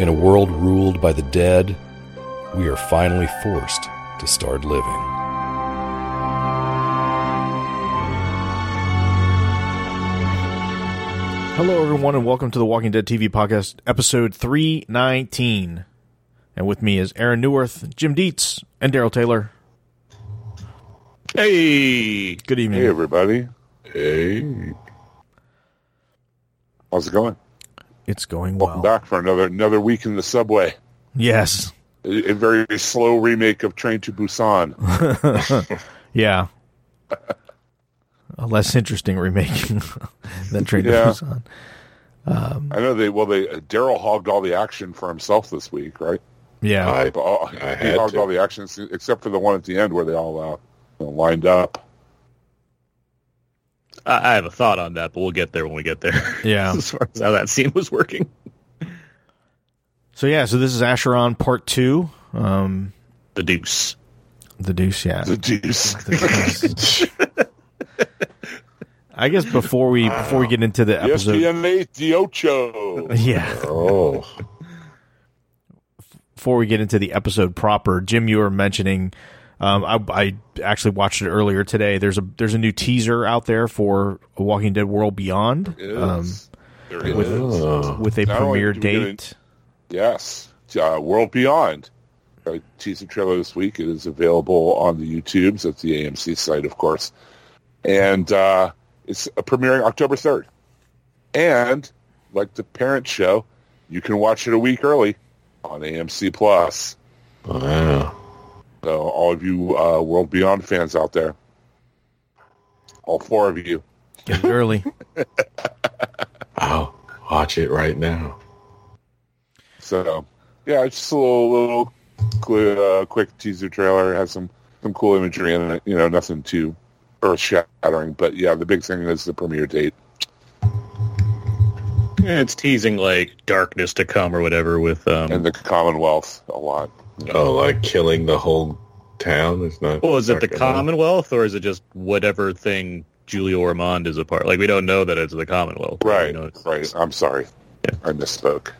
In a world ruled by the dead, we are finally forced to start living. Hello, everyone, and welcome to the Walking Dead TV podcast, episode 319. And with me is Aaron Neuwirth, Jim Dietz, and Daryl Taylor. Hey, Good evening. Hey, everybody. Hey. How's it going? It's going Welcome well. back for another another week in the subway. Yes. A, a very slow remake of Train to Busan. Yeah. A less interesting remaking than Train to Yeah. Busan. I know they well they Daryl hogged all the action for himself this week, right? Yeah. I, All- I he had hogged to. all the action except for the one at the end where they all uh, lined up. I I have a thought on that, but we'll get there when we get there. Yeah. as far as how that scene was working, So, yeah, so this is Acheron Part 2. Um, the Deuce. the Deuce, yeah. The deuce. I guess before we before we get into the episode, ESPN 8 the Ocho. yeah, Oh, before we get into the episode proper, Jim, you were mentioning. Um, I, I actually watched it earlier today. There's a there's a new teaser out there for A Walking Dead World Beyond um, there with is. oh. with a Not premiere do we get date. Yes, uh, World Beyond. A teaser trailer this week. It is available on the YouTubes at the AMC site, of course, and uh, it's uh, premiering October third. And like the parent show, you can watch it a week early on AMC Plus. wow. So all of you uh, World Beyond fans out there, all four of you, Get it early. I'll watch it right now. So yeah, it's just a little, little cl- uh, quick teaser trailer. It has some some cool imagery in it. You know, nothing too earth shattering, but yeah, the big thing is the premiere date. Yeah, it's teasing like darkness to come or whatever with um. and the Commonwealth a lot. Oh, like killing the whole town is not. well, is it the Commonwealth or is it just whatever thing Julia Ormond is a part? Like we don't know that it's the Commonwealth, Right, You know, right. I'm sorry, I misspoke.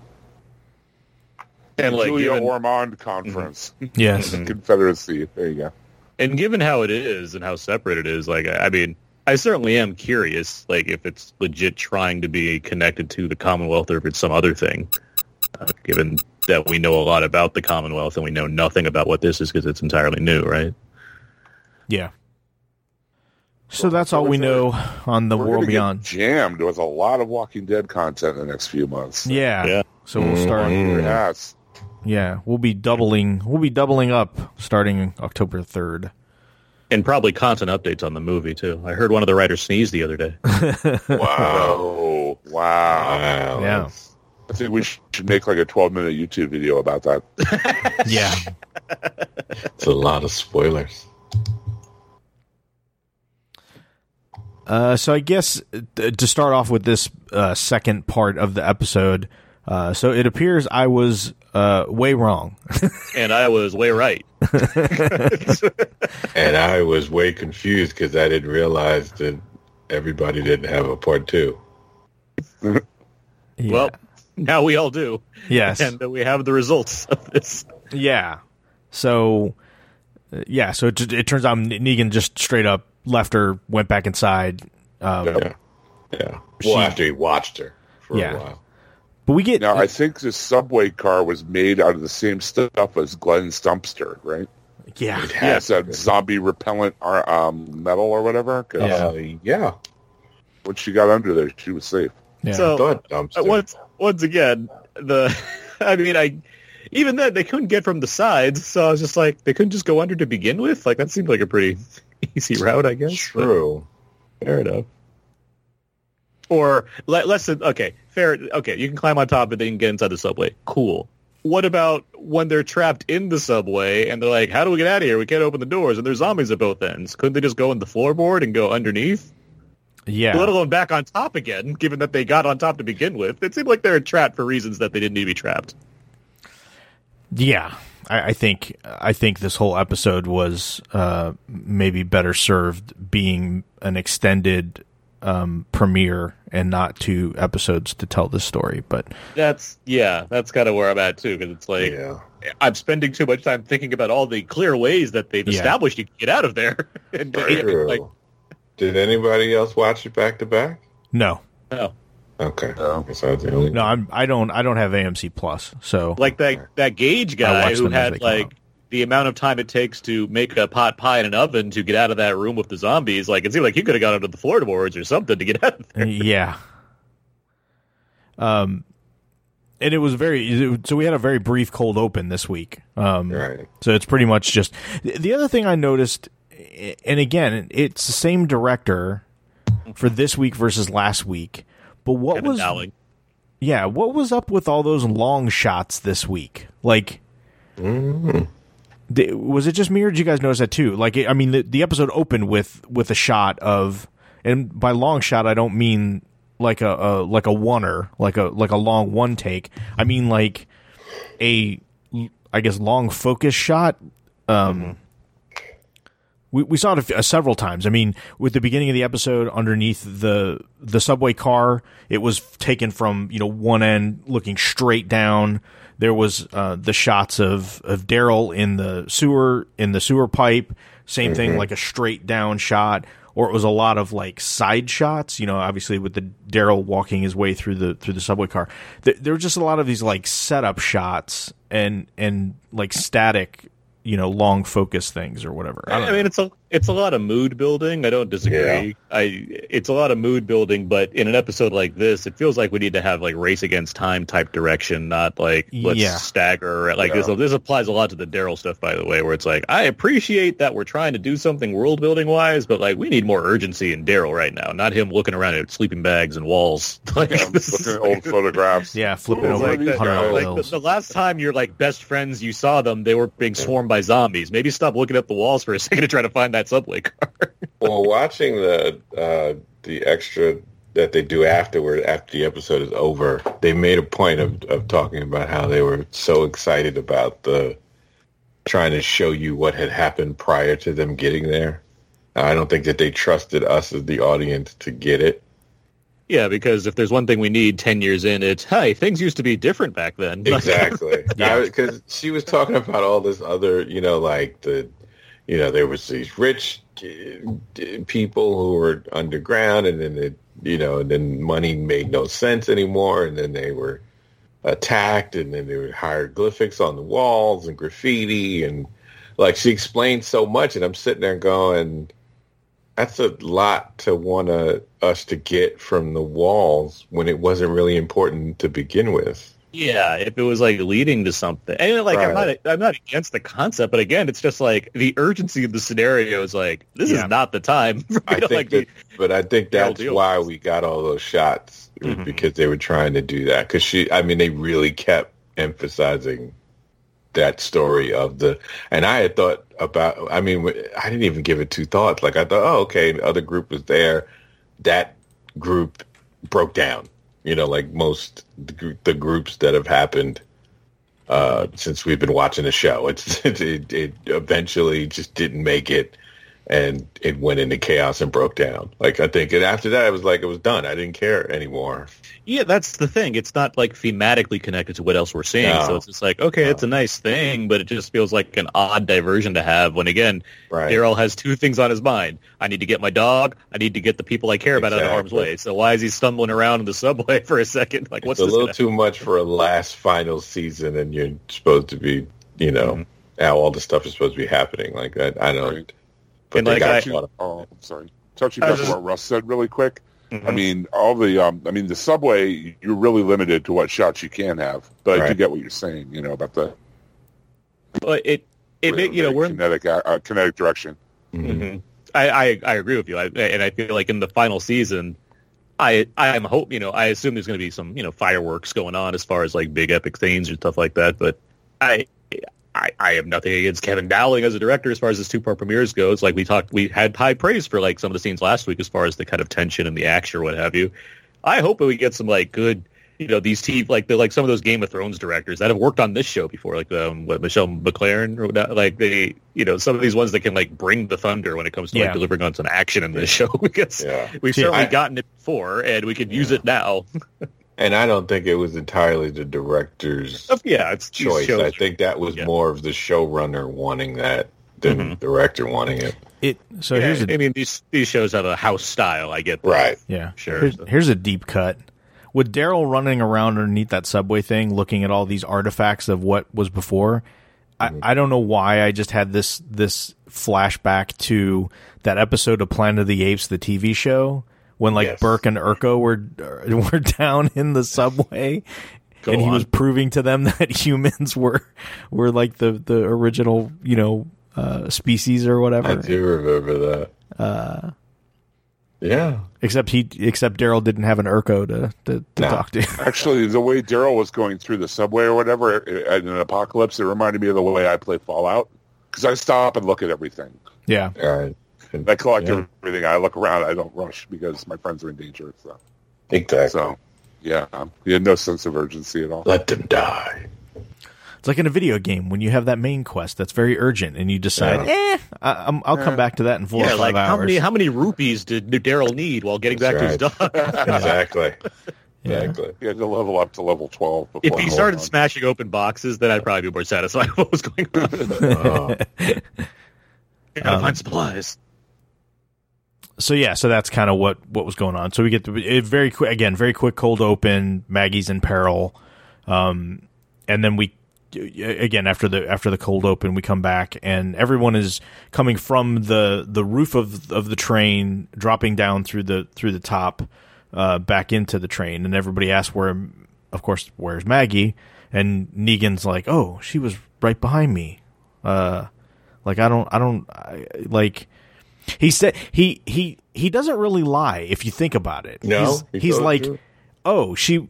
And like Julia given, Ormond Conference, Yes. Confederacy. There you go. and given how it is and how separate it is, like I I mean, I certainly am curious, like if it's legit trying to be connected to the Commonwealth or if it's some other thing. Uh, given that we know a lot about the Commonwealth and we know nothing about what this is because it's entirely new, right? Yeah. So that's all we know on the We're World gonna get Beyond. jammed with a lot of Walking Dead content in the next few months. Yeah. Yeah. So we'll start. Mhm. Yes. Yeah, we'll be doubling. We'll be doubling up starting October third. And probably content updates on the movie too. I heard one of the writers sneeze the other day. Wow. Wow. Wow. Yeah. I think we should make like a 12 minute YouTube video about that. Yeah. It's a lot of spoilers. Uh, so I guess uh, to start off with this uh, second part of the episode, uh, so it appears I was uh, way wrong. and I was way right. And I was way confused because I didn't realize that everybody didn't have a part two. Yeah. Well, now we all do. yes, And uh, we have the results of this. yeah. So uh, yeah, so it, it turns out Negan just straight up left her, went back inside. Um, Yeah. Yeah. She- Well, after he watched her for Yeah. a while. But we get Now, I think the subway car was made out of the same stuff as Glenn dumpster, right? yeah, It has it's that zombie repellent uh, um, metal or whatever. Yeah. Uh, yeah. When she got under there, she was safe. yeah. So I thought uh, dumpster. once once again, the I mean, I even then they couldn't get from the sides, so I was just like, they couldn't just go under to begin with. Like that seemed like a pretty easy route, I guess. but True. Fair enough. Or let, less than okay, fair. Okay, you can climb on top, but then you can get inside the subway. Cool, what about when they're trapped in the subway and they're like, how do we get out of here? We can't open the doors and there's zombies at both ends. Couldn't they just go in the floorboard and go underneath? Yeah. Let alone back on top again, given that they got on top to begin with. It seemed like they were trapped for reasons that they didn't need to be trapped. Yeah, I, I think I think this whole episode was uh, maybe better served being an extended um, premiere and not two episodes to tell this story. But That's yeah, that's kind of where I'm at too, because it's like Yeah. I'm spending too much time thinking about all the clear ways that they've Yeah. established you can get out of there. and True. like, Did anybody else watch it back to back? no, no, Okay. No. Guess I was the only no, I'm I don't I don't have AMC Plus, so like that that Gage guy who them as they had like the amount of time it takes to make a pot pie in an oven to get out of that room with the zombies. Like it seemed like you could have got under the floorboards or something to get out of there. yeah. Um, and it was very so we had a very brief cold open this week. Um, Right. So it's pretty much just the other thing I noticed, and again, it's the same director for this week versus last week. But what Kevin was Dowling. yeah, what was up with all those long shots this week? Like, the- was it just me or did you guys notice that too? Like, I mean, the, the episode opened with with a shot of, and by long shot I don't mean like a, a like a oneer, like a like a long one take. I mean like a, I guess long focus shot. Um, we, we saw it uh, several times. I mean, with the beginning of the episode, underneath the the subway car, it was taken from you know one end looking straight down. There was uh, the shots of of Daryl in the sewer in the sewer pipe. Same thing, like a straight down shot, or it was a lot of like side shots. You know, obviously with the Daryl walking his way through the through the subway car. There, there were just a lot of these like setup shots and and like static, you know, long focus things or whatever. I, I mean, it's a it's a lot of mood building. I don't disagree. Yeah. I it's a lot of mood building, but in an episode like this, it feels like we need to have like race against time type direction, not like let's Yeah. stagger. Like this this applies a lot to the Daryl stuff, by the way, where it's like I appreciate that we're trying to do something world building wise, but like we need more urgency in Daryl right now, not him looking around at sleeping bags and walls. Like Yeah, looking at old photographs. Yeah, flipping over like, these that- like the, the last time your like best friends you saw them, they were being swarmed by zombies. Maybe stop looking at the walls for a second to try to find that subway car. Well, watching the uh, the extra that they do afterward, after the episode is over, they made a point of, of talking about how they were so excited about the trying to show you what had happened prior to them getting there. I don't think that they trusted us as the audience to get it. Yeah, because if there's one thing we need ten years in, it's hey, things used to be different back then. Exactly. Yeah. Because she was talking about all this other, you know, like the, you know, there was these rich uh, people who were underground, and then it, you know, and then money made no sense anymore, and then they were attacked, and then there were hieroglyphics on the walls and graffiti, and like she explained so much, and I'm sitting there going, that's a lot to want us to get from the walls when it wasn't really important to begin with. Yeah, if it was like leading to something, and like I'm not I'm not against the concept, but again, it's just like the urgency of the scenario is like this Yeah. is not the time. I think like, that, but I think that's why we got all those shots Mhm. because they were trying to do that. Because she, I mean, they really kept emphasizing that story of the. And I had thought about. I mean, I didn't even give it two thoughts. Like I thought, oh, okay, the other group was there. That group broke down. You know, like most the, groups that have happened uh, since we've been watching the show. It's it, it eventually just didn't make it, and it went into chaos and broke down. Like I think, and after that, it was like it was done. I didn't care anymore. yeah, that's the thing. It's not like thematically connected to what else we're seeing. No. So it's just like okay, it's a nice thing, but it just feels like an odd diversion to have. When again, Right. Daryl has two things on his mind. I need to get my dog. I need to get the people I care about out of harm's way. So why is he stumbling around in the subway for a second? Like, what's it's a little gonna- too much for a last final season, and you're supposed to be, you know, Mm-hmm. how all the stuff is supposed to be happening. Like that, I don't. Right. But And they like got I- a lot of- Oh, sorry. Touching back was on what Russ said really quick. Mhm. I mean, all the, um, I mean, the subway, you're really limited to what shots you can have. But I do get what you're saying, you know, about the But it, it, ma- you know, we're kinetic, uh, uh, kinetic direction. Mhm. hmm I, I I agree with you, I, and I feel like in the final season, I I am hope you know I assume there's going to be some you know fireworks going on as far as like big epic things and stuff like that. But I I, I have nothing against Kevin Dowling as a director as far as his two part premieres goes. Like we talked, we had high praise for like some of the scenes last week as far as the kind of tension and the action or what have you. I hope that we get some like good you know these TV like the like some of those Game of Thrones directors that have worked on this show before, like um, what Michelle MacLaren or whatnot, like they you know some of these ones that can like bring the thunder when it comes to Yeah. like delivering on some action in this show because Yeah. we've See, certainly I- gotten it before and we could use it now. And I don't think it was entirely the director's yeah, it's choice. shows- I think that was Yeah. more of the showrunner wanting that than Mhm. the director wanting it. It so yeah, here's a I mean these these shows have a house style. I get that. Right. yeah Sure. Here's, here's a deep cut. With Daryl running around underneath that subway thing, looking at all these artifacts of what was before, I, I don't know why I just had this this flashback to that episode of Planet of the Apes, the TV show, when like Yes. Burke and Urko were were down in the subway, Go and he on. was proving to them that humans were were like the the original you know uh, species or whatever. I do remember that. Uh, yeah. Except he, except Daryl didn't have an Urko to to, to No. talk to. Actually, the way Daryl was going through the subway or whatever in an apocalypse, it reminded me of the way I play Fallout because I stop and look at everything. yeah, All right. I collect Yeah. everything. I look around. I don't rush because my friends are in danger. So, Exactly. so yeah, you had no sense of urgency at all. Let them die. it's like in a video game when you have that main quest that's very urgent, and you decide, eh, I, I'm, I'll come back to that in four Yeah, or five like hours. how many how many rupees did Daryl need while getting back That's to his dog? exactly. Yeah. Exactly. You had to level up to level twelve. if he started on. smashing open boxes, then I'd probably be more satisfied with what was going on. Oh, Gotta Um, find supplies. So yeah, so that's kind of what what was going on. So we get the very quick again, very quick cold open. Maggie's in peril, um, and then we again after the after the cold open, we come back and everyone is coming from the the roof of of the train, dropping down through the through the top, uh, back into the train, and everybody asks where, of course, where's Maggie? And Negan's like, oh, she was right behind me. Uh, like I don't, I don't, I, like. He said he he he doesn't really lie if you think about it. No? he's, He he's like, you? oh, she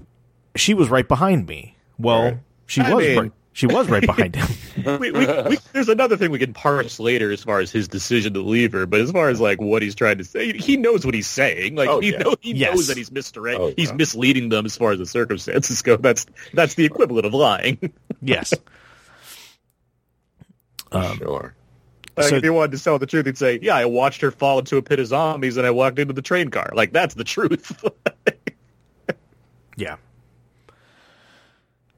she was right behind me. Well, Right. she I was mean- right, she was right behind him. we, we, we, there's another thing we can parse later as far as his decision to leave her, but as far as like what he's trying to say, he knows what he's saying. Like Oh, he, yeah. know, he Yes. knows that he's misdirect, Oh, he's yeah. misleading them as far as the circumstances go. That's that's the equivalent of lying. yes. Um, sure. Like So- if he wanted to tell the truth, he'd say, "Yeah, I watched her fall into a pit of zombies, and I walked into the train car." Like that's the truth. Yeah.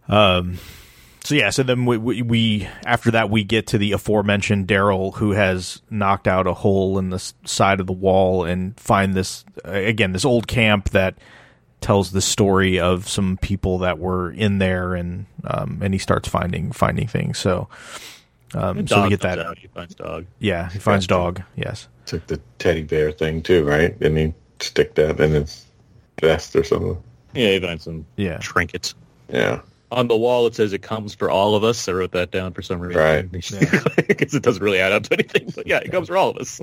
Um. So yeah. So then we, we we after that we get to the aforementioned Daryl who has knocked out a hole in the side of the wall and find this again this old camp that tells the story of some people that were in there and um and he starts finding finding things. So um so we get that Out, he finds dog. yeah he finds dog yes Took the teddy bear thing too, right? Didn't he stick that in his vest or something? Yeah, he finds some yeah trinkets. Yeah. On the wall, it says it comes for all of us. I wrote that down for some reason. Right. Because it doesn't really add up to anything. But yeah, it comes for all of us.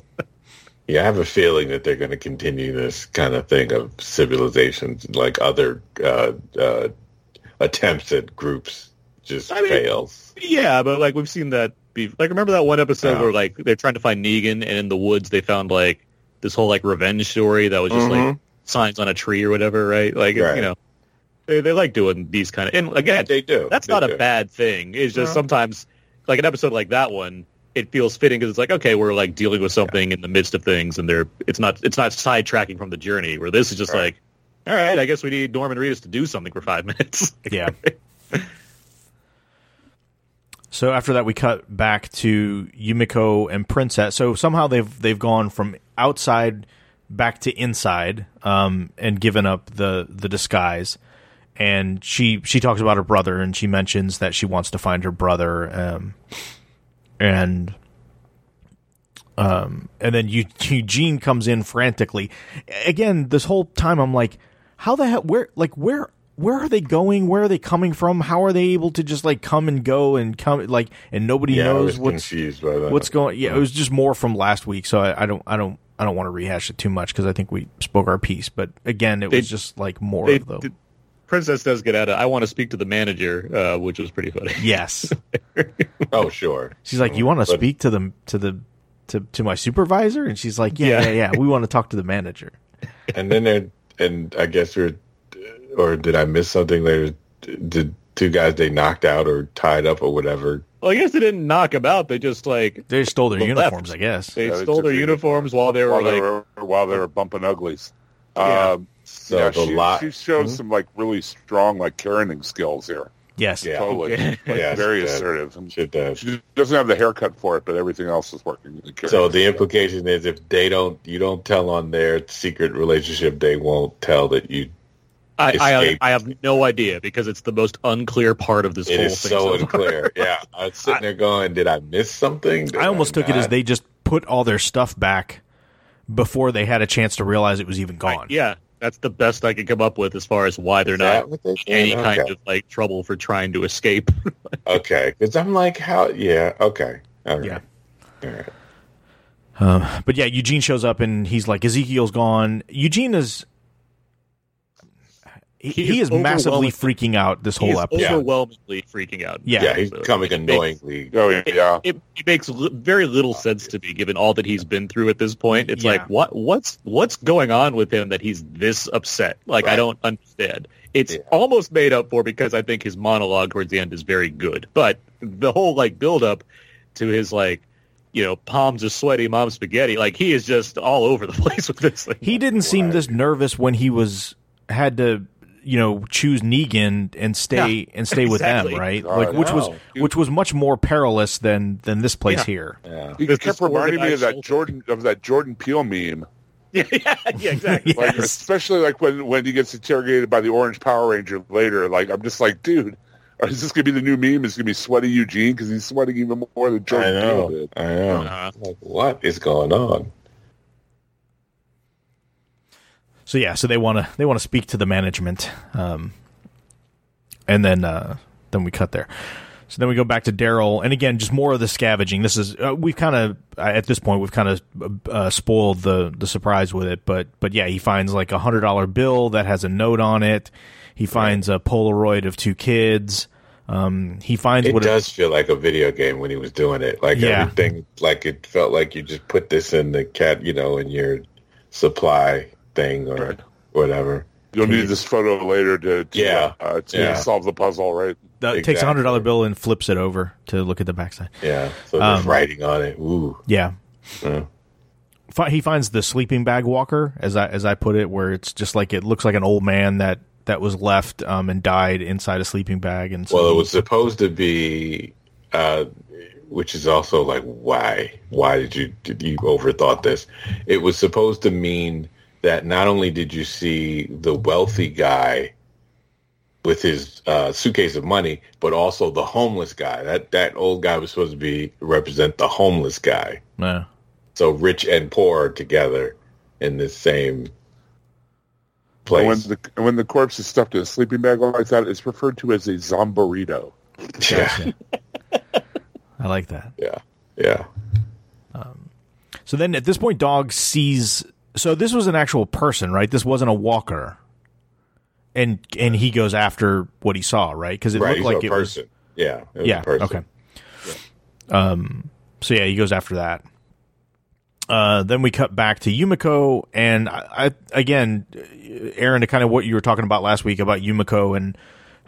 Yeah, I have a feeling that they're going to continue this kind of thing of civilizations, like other uh, uh, attempts at groups, just I mean- fails. Yeah, but like we've seen that. Be like remember that one episode Yeah. where like they're trying to find Negan, and in the woods they found like this whole like revenge story that was just like Mhm. signs on a tree or whatever, right? Like Right. you know, they they like doing these kind of. And again, They do. that's They not do. a bad thing. It's just No. sometimes like an episode like that one, it feels fitting because it's like okay, we're like dealing with something in the midst of things, and they're it's not it's not sidetracking from the journey. Where this is just Right. like, all right, I guess we need Norman Reedus to do something for five minutes. Yeah. So after that, we cut back to Yumiko and Princess. So somehow they've they've gone from outside back to inside, um, and given up the the disguise. And she she talks about her brother, and she mentions that she wants to find her brother, um, and um, and then Eu- Eugene comes in frantically. Again, this whole time I'm like, how the hell? Where like where? Where are they going? Where are they coming from? How are they able to just like come and go and come like and nobody Yeah, knows what's confused by that. what's going? Yeah, it was just more from last week, so I, I don't I don't I don't want to rehash it too much because I think we spoke our piece. But again, it They- was just like more They, of the Princess does get out of. I want to speak to the manager, uh, which was pretty funny. yes. Oh, sure. She's like, you want to But- speak to the to the to to my supervisor, and she's like, yeah, Yeah. yeah, yeah. We want to talk to the manager. And then there, and I guess we're, or did I miss something There, Did two guys they knocked out or tied up or whatever? Well, I guess they didn't knock him out. They just like They stole their The uniforms, left. I guess. they Yeah, stole their the- uniforms while they were while like they were while they were bumping uglies. Yeah. Um, So yeah, the she, lot- she showed Mhm. some like really strong like carrying skills here. Yes. Yeah. Totally, Okay. like, Yeah, very she assertive. And Shit does. She doesn't have the haircut for it, but everything else is working. The So the implication is if they don't, you don't tell on their secret relationship, they won't tell that you. I, I. I have no idea because it's the most unclear part of this It whole is thing. so far. unclear. Yeah, I was sitting there going, "Did I miss something?" Did I almost took it as they just put all their stuff back before they had a chance to realize it was even gone. Yeah, that's the best I can come up with as far as why they're not they any did? kind of like trouble for trying to escape. Okay, because I'm like, how? Yeah, okay, all right, Yeah. all right. Um, but yeah, Eugene shows up and he's like, Ezekiel's gone. Eugene is. He, He he is is massively freaking out this He whole is episode. overwhelmingly freaking out. Yeah. Yeah, he's coming it makes- annoyingly. Oh yeah, it, it makes li- very little sense to me, given all that he's been through at this point. It's Yeah. like, what, what's, what's going on with him that he's this upset? Like, I don't understand. It's Yeah. almost made up for because I think his monologue towards the end is very good, but the whole like build up to his like, you know, palms are sweaty, mom spaghetti. Like he is just all over the place with this thing. He didn't seem this nervous when he was had to, you know, choose Negan and stay and stay with exactly. them, right? Oh, like I which was know. which was much more perilous than than this place Yeah. here. Yeah, he This kept reminding me of that Jordan of that Jordan Peele meme. yeah, yeah, yeah, exactly. Like, Yes. especially like when when he gets interrogated by the Orange Power Ranger later. Like I'm just like, dude, is this gonna be the new meme? Is it gonna be sweaty Eugene because he's sweating even more than I Jordan Peele know, did? I know. Uh-huh. Like, what is going on? So yeah, so they want to they want to speak to the management, um, and then uh, then we cut there. So then we go back to Daryl, and again, just more of the scavenging. This is uh, we've kind of at this point we've kind of uh, spoiled the the surprise with it, but but yeah, he finds like a hundred dollar bill that has a note on it. He finds a Polaroid of two kids. Um, he finds It what does feel like a video game when he was doing it. Like Yeah. everything, like it felt like you just put this in the cat, you know, in your supply thing or Right. whatever. You'll need this photo later to, to Yeah. uh, to Yeah. solve the puzzle, right? uh, takes a hundred dollar bill and flips it over to look at the backside. Yeah. So there's Um, writing on it. Ooh. Yeah. Yeah. He finds the sleeping bag walker, as I as I put it, where it's just like it looks like an old man that that was left um, and died inside a sleeping bag, and so Well, it was supposed to be, uh, which is also like, why? Why did you did you overthought this? It was supposed to mean that not only did you see the wealthy guy with his uh, suitcase of money, but also the homeless guy. That that old guy was supposed to be represent the homeless guy. Yeah. So rich and poor together in the same And when place. the and when the corpse is stuffed in a sleeping bag like that, it's referred to as a zomburrito. yeah, I like that. yeah, yeah. So then at this point, Dog sees. So this was an actual person, right? This wasn't a walker. And and he goes after what he saw, right? Because it Right, looked like a it was person. yeah, it was yeah. a person. Okay. Um. So yeah, he goes after that. Uh, then we cut back to Yumiko, and I, I again, Aaron, to kind of what you were talking about last week about Yumiko and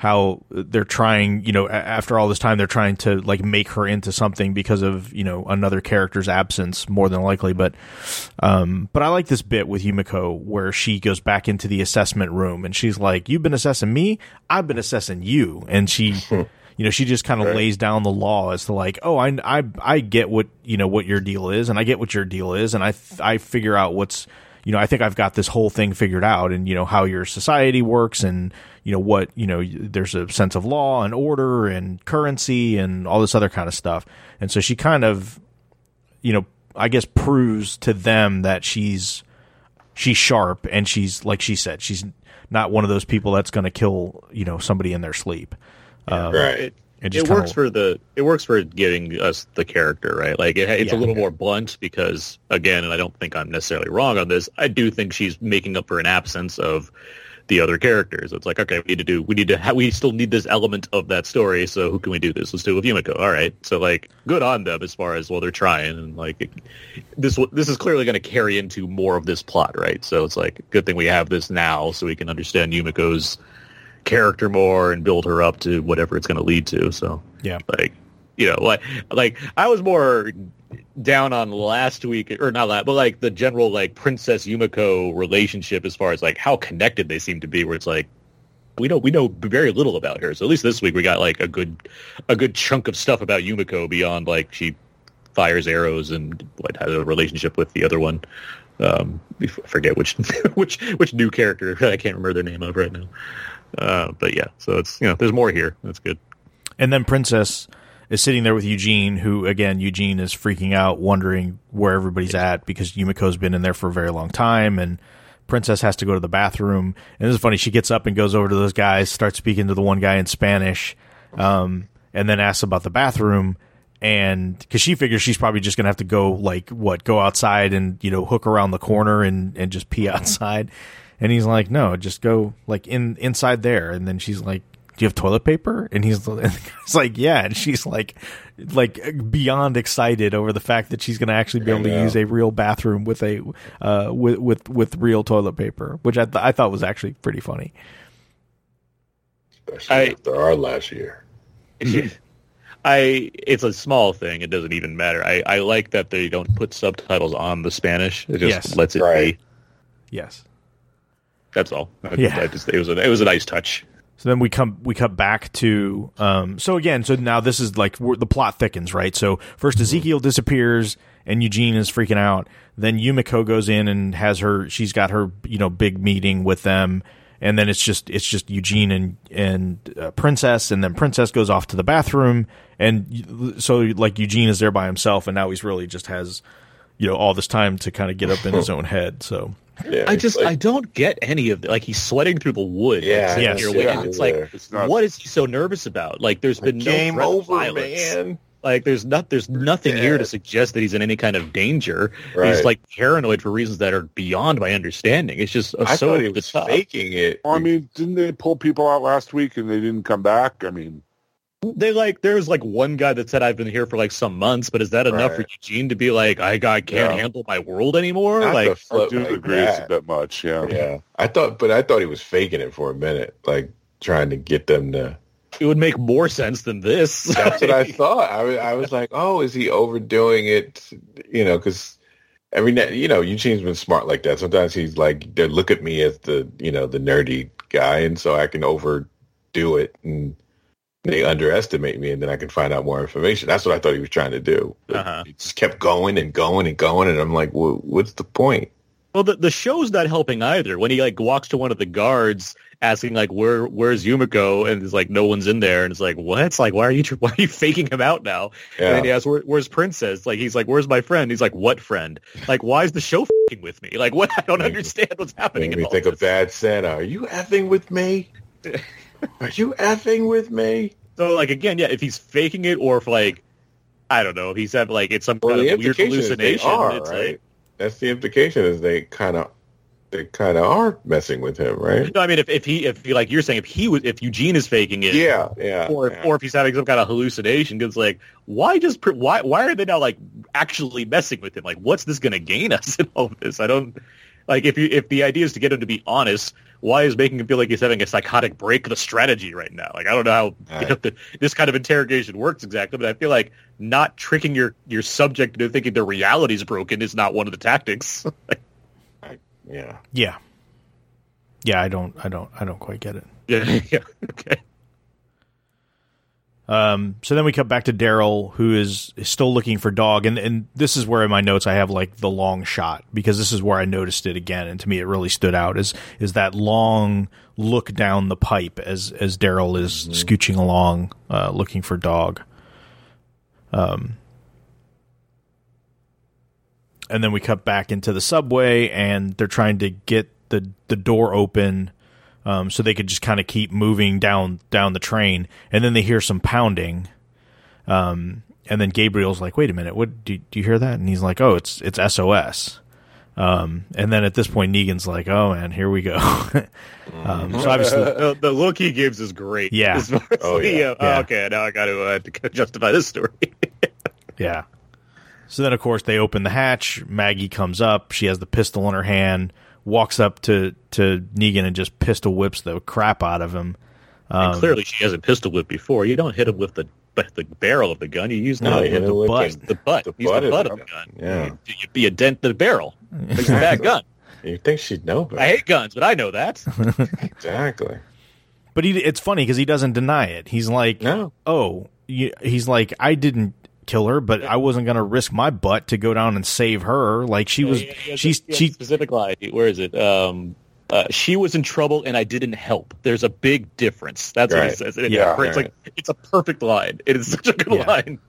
how they're trying, you know, after all this time, they're trying to like make her into something because of you know another character's absence, more than likely. But, um, but I like this bit with Yumiko where she goes back into the assessment room and she's like, "You've been assessing me, I've been assessing you," and she. you know, she just kind of lays down the law as to like, oh, I, I, I get what you know what your deal is, and I get what your deal is, and I, I figure out what's, you know, I think I've got this whole thing figured out, and you know how your society works, and you know what, you know, there's a sense of law and order and currency and all this other kind of stuff, and so she kind of, you know, I guess proves to them that she's she's sharp and she's like she said she's not one of those people that's going to kill you know somebody in their sleep. Um, right. It, just it kinda- works for the it works for giving us the character right like it, it's Yeah. a little more blunt because again and i don't think i'm necessarily wrong on this i do think she's making up for an absence of the other characters. It's like okay we need to do we need to ha- we still need this element of that story so who can we do this? Let's do it with yumiko. All right. So like good on them as far as well they're trying and like this this is clearly going to carry into more of this plot right? So it's like good thing we have this now so we can understand yumiko's character more and build her up to whatever it's going to lead to. So Yeah. like you know like like I was more down on last week or not last, but like the general like Princess Yumiko relationship as far as like how connected they seem to be. Where it's like we know we know very little about her. So at least this week we got like a good a good chunk of stuff about Yumiko beyond like she fires arrows and what has a relationship with the other one. Um, I forget which which which new character I can't remember their name of right now. Uh, but yeah, so it's you know there's more here. That's good. And then Princess is sitting there with Eugene, who again Eugene is freaking out, wondering where everybody's at because Yumiko's been in there for a very long time, and Princess has to go to the bathroom. And this is funny. She gets up and goes over to those guys, starts speaking to the one guy in Spanish, um, and then asks about the bathroom. And because she figures she's probably just gonna have to go like what go outside and you know hook around the corner and and just pee outside. And he's like, no, just go like in inside there. And then she's like, do you have toilet paper? And he's and the guy's like, yeah. And she's like, like beyond excited over the fact that she's going to actually be able to use a real bathroom with a uh with with with real toilet paper, which I th- I thought was actually pretty funny. Especially I- after our last year. I it's a small thing. It doesn't even matter. I, I like that they don't put subtitles on the Spanish. It just Yes. lets it Right. be. Yes. That's all. I, Yeah. I just it was a it was a nice touch. So then we come we cut back to um so again so now this is like the plot thickens right? So first Ezekiel disappears and Eugene is freaking out. Then Yumiko goes in and has her she's got her you know big meeting with them. And then it's just it's just Eugene and and uh, Princess. And then Princess goes off to the bathroom. And so like Eugene is there by himself. And now he's really just has you know all this time to kind of get up in his own head. So Yeah, I just like- I don't get any of it. Like he's sweating through the wood. Yeah, like, yes, here yeah. waiting. It's like It's not- what is he so nervous about? Like there's been no game threat of over, violence. man. Like there's not there's nothing here to suggest that he's in any kind of danger. Right. He's like paranoid for reasons that are beyond my understanding. It's just uh, I so thought he was faking it. I mean, didn't they pull people out last week and they didn't come back? I mean, They like there was like one guy that said I've been here for like some months, but is that enough for Right. Eugene to be like I, I can't Yeah. handle my world anymore? Not like the I do like agree it's a that. bit much. Yeah. Yeah, I thought, but I thought he was faking it for a minute, like trying to get them to. it would make more sense than this. That's what I thought. I was, I was like, oh, is he overdoing it? You know, because every na- you know, Eugene's been smart like that. Sometimes he's like, they look at me as the you know the nerdy guy, and so I can overdo it, and they underestimate me, and then I can find out more information. That's what I thought he was trying to do. Uh-huh. He just kept going and going and going, and I'm like, well, what's the point? Well, the, the show's not helping either. When he like walks to one of the guards, asking like, "Where where's Yumiko?" and it's like no one's in there, and it's like, "What?" It's like, why are you why are you faking him out now? And then he asks, Where, "Where's Princess?" Like he's like, "Where's my friend?" He's like, "What friend?" Like, why is the show fing with me? Like, what? I don't understand what's happening. Made me think of this. Bad Santa. Are you effing with me? Are you effing with me? So like again, yeah, if he's faking it or if like I don't know, if he's having like it's some Well, kind of weird implication is they hallucination. are, it's right? like That's the implication is they kind of they kind of are messing with him, right? no, I mean if, if he if he, like you're saying if he was if Eugene is faking it, Yeah, yeah. or if, yeah. or if he's having some kind of hallucination, because like why just why why are they now like actually messing with him? Like what's this going to gain us in all of this? I don't like if you if the idea is to get him to be honest. Why is making him feel like he's having a psychotic break of the strategy right now? Like I don't know how you know, the, this kind of interrogation works exactly, but I feel like not tricking your your subject into thinking the reality's broken is not one of the tactics. yeah. yeah yeah I don't I don't I don't quite get it. yeah, yeah, okay. Um, so then we cut back to Daryl, who is, is still looking for dog, and and this is where in my notes I have like the long shot because this is where I noticed it again, and to me it really stood out is is that long look down the pipe as as Daryl is scooching along, uh, looking for dog. Um, and then we cut back into the subway, and they're trying to get the the door open um, so they could just kind of keep moving down down the train. And then they hear some pounding, um, and then Gabriel's like, "Wait a minute, what do, do you hear that?" And he's like, "Oh, it's it's SOS." Um, and then at this point, Negan's like, "Oh man, here we go." um, so obviously, the, the look he gives is great. Yeah. As as Oh, the, yeah. uh, Yeah. okay, now I got to, uh, to justify this story. Yeah. So then, of course, they open the hatch. Maggie comes up. She has the pistol in her hand. Walks up to to Negan and just pistol whips the crap out of him. and Um, clearly, she has a pistol whip before. You don't hit him with the the barrel of the gun. You use No, the, you hit him with butt. the- the butt. the use butt the of butt the of the gun. Yeah. You, you, you dent the barrel. It's a bad gun. You think she'd know, but I hate guns, but I know that. exactly. But he, it's funny because he doesn't deny it. He's like, No. oh, you, he's like, I didn't kill her, but I wasn't going to risk my butt to go down and save her. Like she was, He- he has a- she's he has a she, specific line. Where is it? Um, uh, she was in trouble and I didn't help. There's a big difference. That's what he Right. says. And Yeah. it's like it's a perfect line. It is such a good Yeah. line.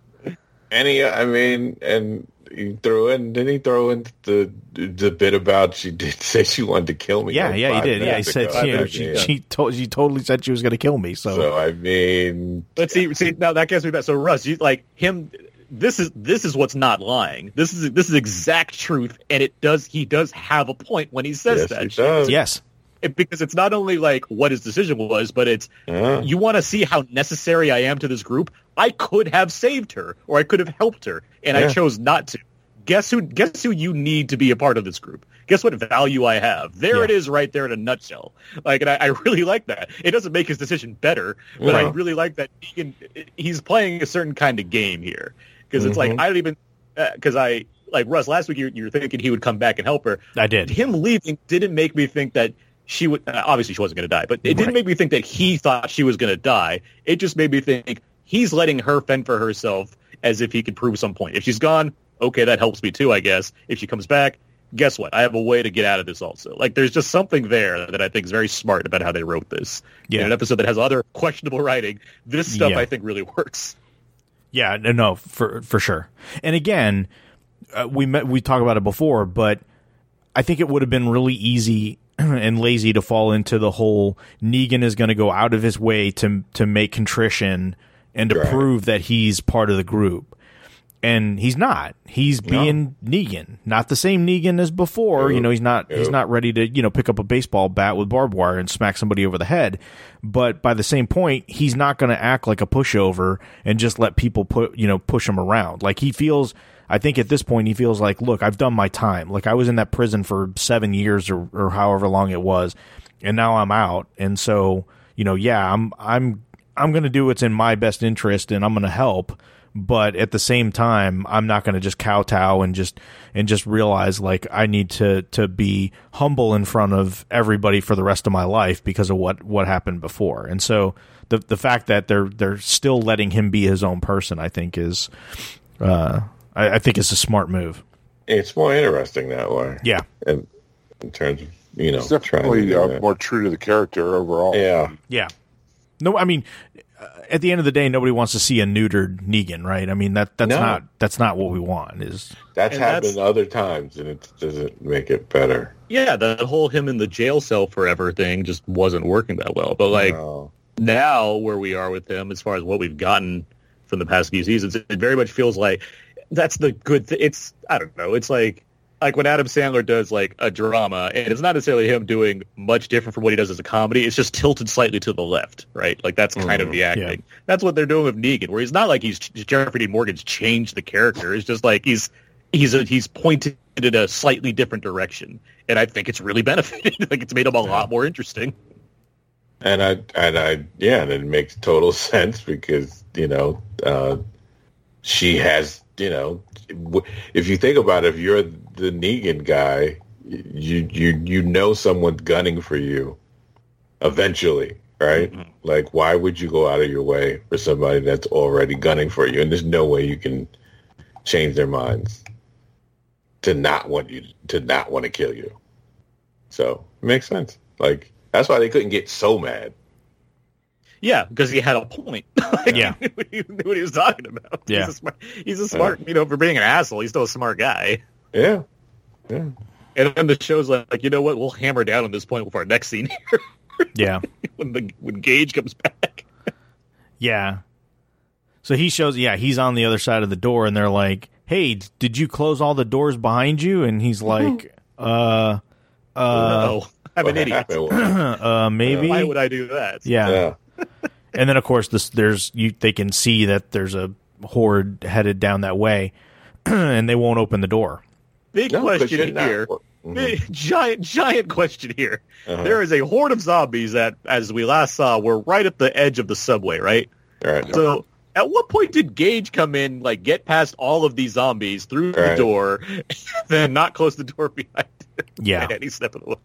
And he, I mean, and he threw in, didn't he throw in the the bit about she did say she wanted to kill me? yeah, like yeah, he did. Yeah, he said, ago. you know, she, yeah. she, to, she totally said she was going to kill me. So, So I mean, Let's see. See now that gets me back. So Russ, you like him. This is this is what's not lying. This is this is exact truth, and it does. He does have a point when he says yes, that. he does. yes, It- because it's not only like what his decision was, but it's Yeah. you want to see how necessary I am to this group. I could have saved her, or I could have helped her, and I chose not to. Guess who? Guess who you need to be a part of this group. Guess what value I have. There Yeah. it is, right there in a nutshell. Like, and I, I really like that. It doesn't make his decision better, but I really like that he can. He's playing a certain kind of game here because it's like Mhm. I don't even because I like Russ last week. You, you were thinking he would come back and help her I did. him leaving didn't make me think that she would uh, obviously she wasn't going to die but it didn't Right. make me think that he thought she was going to die it just made me think he's letting her fend for herself as if he could prove some point if she's gone okay that helps me too i guess if she comes back guess what i have a way to get out of this also like there's just something there that i think is very smart about how they wrote this Yeah. in an episode that has other questionable writing this stuff Yeah. i think really works Yeah, no, no, for for sure. And again, uh, we met, we talked about it before, but I think it would have been really easy and lazy to fall into the whole Negan is going to go out of his way to to make contrition and to Right. prove that he's part of the group. And he's not. He's being Negan, not the same Negan as before. You know, he's not. He's not ready to you know pick up a baseball bat with barbed wire and smack somebody over the head. But by the same point, he's not going to act like a pushover and just let people put you know push him around. Like he feels. I think at this point he feels like, look, I've done my time. Like I was in that prison for seven years or, or however long it was, and now I'm out. And so you know, yeah, I'm I'm I'm going to do what's in my best interest, and I'm going to help but at the same time i'm not going to just kowtow and just and just realize like i need to to be humble in front of everybody for the rest of my life because of what what happened before and so the the fact that they're they're still letting him be his own person i think is uh i, I think it's a smart move it's more interesting that way. yeah in, in terms of you know It's trying to definitely uh, more true to the character overall. Yeah, yeah no i mean uh, at the end of the day nobody wants to see a neutered negan right i mean that that's No. not that's not what we want is that's And happened that's- other times, and it doesn't make it better. yeah the whole him in the jail cell forever thing just wasn't working that well but like No. now where we are with him as far as what we've gotten from the past few seasons it very much feels like that's the good thing it's i don't know it's like like when adam sandler does like a drama and it's not necessarily him doing much different from what he does as a comedy it's just tilted slightly to the left right? Like that's kind of the acting. Yeah. that's what they're doing with negan where he's not like he's jeffrey dean morgan's changed the character it's just like he's he's a, he's pointed in a slightly different direction and i think it's really benefited like it's made him a lot more interesting. And I and I yeah, and it makes total sense because you know uh, she has you know if you think about it, if you're the Negan guy, you you you know someone's gunning for you eventually, right? Mm-hmm. Like why would you go out of your way for somebody that's already gunning for you? And there's no way you can change their minds to not want you to not want to kill you. So it makes sense. Like that's why they couldn't get so mad. Yeah, because he had a point. Like, Yeah. he knew, he knew what he was talking about. Yeah. he's a smart. He's a smart. You know, for being an asshole, he's still a smart guy. Yeah. Yeah. And then the show's like, like, you know what? We'll hammer down on this point with our next scene here. Yeah. when the when Gage comes back. Yeah. So he shows, yeah, he's on the other side of the door, and they're like, "Hey, did you close all the doors behind you?" And he's like, "Uh, uh, no, I'm an idiot. uh, maybe." Why would I do that? Yeah. Yeah. And then of course this there's you they can see that there's a horde headed down that way, and they won't open the door. Big No, 'cause you're question not- here. Mhm. Big, giant, giant question here. Uh-huh. There is a horde of zombies that, as we last saw, were right at the edge of the subway, right? Right. So, at what point did Gage come in, like, get past all of these zombies through the Right. door, then not close the door behind him Yeah. at any step of the way?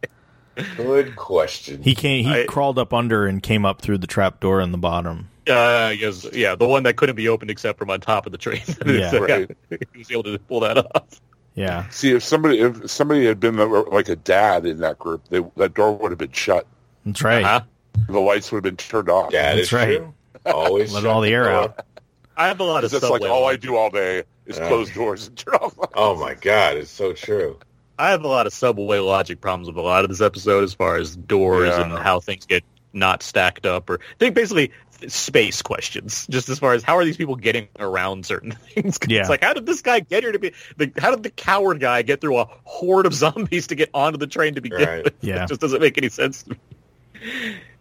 Good question. He came he I- crawled up under and came up through the trap door in the bottom. Uh, yes, yeah, the one that couldn't be opened except from on top of the train. Yeah. So, Right. he was able to pull that off. Yeah. See, if somebody if somebody had been like a dad in that group, they, that door would have been shut. That's right. Uh-huh. The lights would have been turned off. Yeah, That's right. true. Always Let all the air out. I have a lot of That's like all I do all day is Yeah. close doors and turn off. lights. Oh my god, it's so true. I have a lot of subway logic problems with a lot of this episode as far as doors Yeah. and how things get not stacked up or I think basically space questions just as far as how are these people getting around certain things Yeah. it's like how did this guy get here to be the, how did the coward guy get through a horde of zombies to get onto the train to begin Right. with Yeah. it just doesn't make any sense to me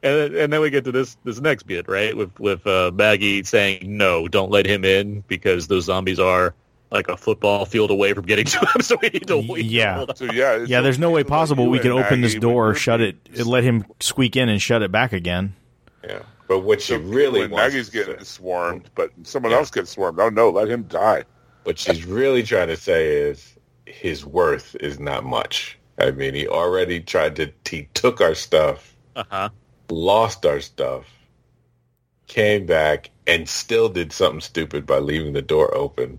and then, and then we get to this this next bit right with with uh, Maggie saying no don't let him in because those zombies are like a football field away from getting to him so we need to wait Yeah. Hold. So yeah, it's Yeah, there's no way okay to let possible we in, could open this door, but shut it, you're- let him squeak in and shut it back again. Yeah. But what she So really when wants Maggie's to getting say- swarmed, but someone Yeah. else gets swarmed. Oh no, let him die. what she's really trying to say is his worth is not much. I mean, he already tried to he took our stuff, uh-huh lost our stuff, came back and still did something stupid by leaving the door open.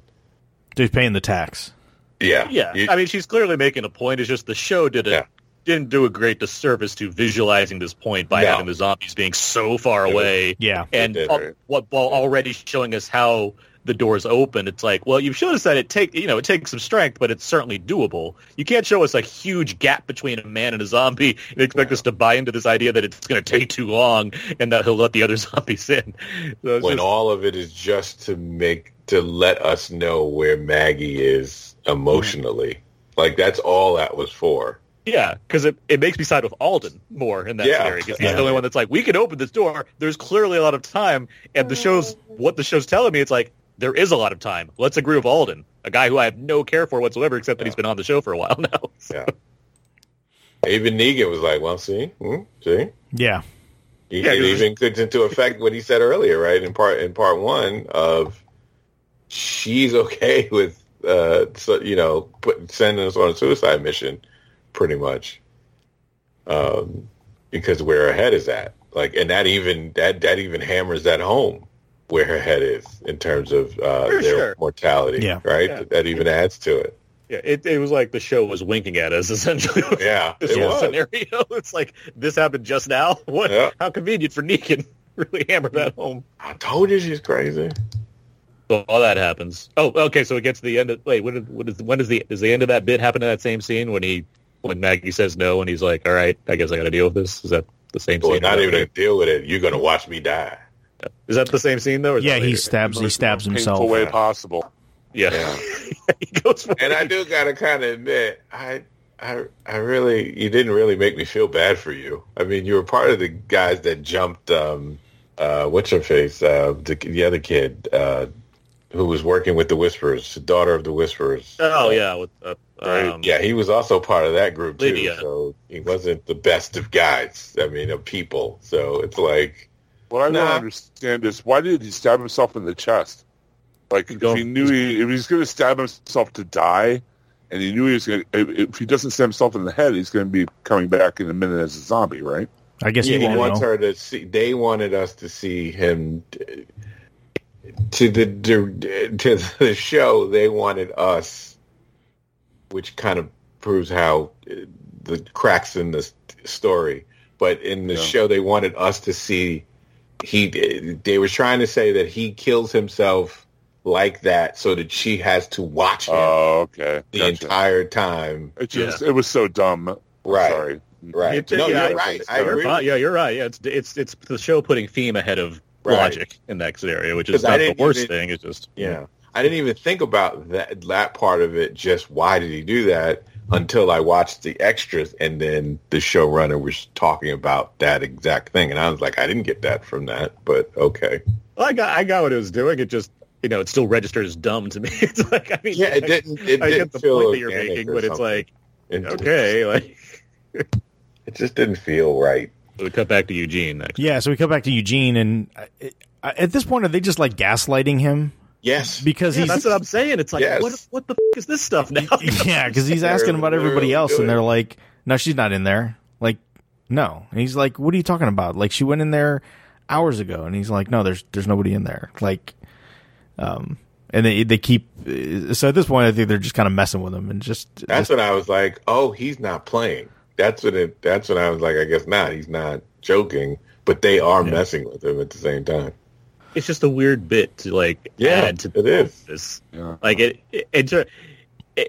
He's paying the tax. Yeah. Yeah, You- I mean, she's clearly making a point. It's just the show did a, Yeah. didn't do a great disservice to visualizing this point by No. having the zombies being so far away, Yeah. and did, al- right. what while already showing us how the doors open. It's like, well, you've showed us that it take you know it takes some strength, but it's certainly doable. You can't show us a huge gap between a man and a zombie and expect us to buy into this idea that it's going to take too long and that he'll let the other zombies in. So when just- all of it is just to make to let us know where Maggie is emotionally. Like that's all that was for. Yeah, because it, it makes me side with Alden more in that Yeah. scenario. Because he's Yeah. the only one that's like, we can open this door. There's clearly a lot of time, and the show's what the show's telling me. It's like there is a lot of time. Let's agree with Alden, a guy who I have no care for whatsoever, except that he's been on the show for a while now. Yeah. Even Negan was like, "Well, see, hmm, see." Yeah. He, Yeah, it 'cause- even puts into effect what he said earlier, right? In part in part one of she's okay with uh, so, you know, put, sending us on a suicide mission, pretty much, um, because where her head is at, like, and that even that that even hammers that home where her head is in terms of uh, their sure. mortality, Yeah. right? Yeah. That even adds to it. Yeah, it, it was like the show was winking at us essentially. Yeah, this it whole was. scenario. It's like this happened just now. What? Yeah. How convenient for Negan. Really hammer that home. I told you she's crazy. So all that happens. Oh, okay. So it gets to the end of wait. What is, what is when is the does the end of that bit happen in that same scene when he when Maggie says no and he's like, all right, I guess I got to deal with this. Is that the same Well, scene? not even to deal with it. You're gonna watch me die. Is that the same scene though? Or Yeah, he stabs he stabs himself. Painful way possible. Yeah, Yeah. he goes for And I do gotta kind of admit, I, I, I really, you didn't really make me feel bad for you. I mean, you were part of the guys that jumped. Um, uh, what's her face? Uh, the, the other kid uh, who was working with the Whisperers, the daughter of the Whisperers. Oh yeah, with uh, Right. um, Yeah, he was also part of that group too. So he wasn't the best of guys. I mean, of people. So it's like, What I Nah. don't understand is why did he stab himself in the chest? Like if he knew he, if he's going to stab himself to die, and he knew he was going, to, if he doesn't stab himself in the head, he's going to be coming back in a minute as a zombie, right? I guess yeah, he he wants know. her to see. They wanted us to see him to the to the show. They wanted us, which kind of proves how uh, the cracks in the story. But in the Yeah. show, they wanted us to see he. They were trying to say that he kills himself like that, so that she has to watch oh, him Oh, okay. the Gotcha. entire time. It just it was so dumb. Right. Sorry. Right. It- no, yeah, you're I- right. I agree. fine. Yeah, you're right. Yeah, it's it's it's the show putting theme ahead of Right. logic in that scenario, which is not the worst even- thing. It's just Yeah. I didn't even think about that that part of it. Just why did he do that? Until I watched the extras, and then the showrunner was talking about that exact thing, and I was like, I didn't get that from that, but okay. Well, I got I got what it was doing. It just you know it still registered as dumb to me. It's like I mean Yeah, it I- didn't. It I didn't get the feel point that you're making, or but it's like It- okay, like it just didn't feel right. we cut back to Eugene next. Yeah, so we come back to Eugene, and uh, at this point, are they just like gaslighting him Yes, because Yeah, he's that's what I'm saying. It's like Yes. what what the f- is this stuff now? yeah, because he's asking about everybody else, and they're like, "No, she's not in there." Like, no, and he's like, "What are you talking about?" Like, she went in there hours ago, and he's like, "No, there's there's nobody in there." Like, um, and they they keep so at this point, I think they're just kind of messing with him and just that's just- when I was like, oh, he's not playing. That's when it. That's when I was like, I guess not. He's not joking, but they are messing with him at the same time. It's just a weird bit to like Yeah, add to it is. this. Yeah. Like it, it, it, it,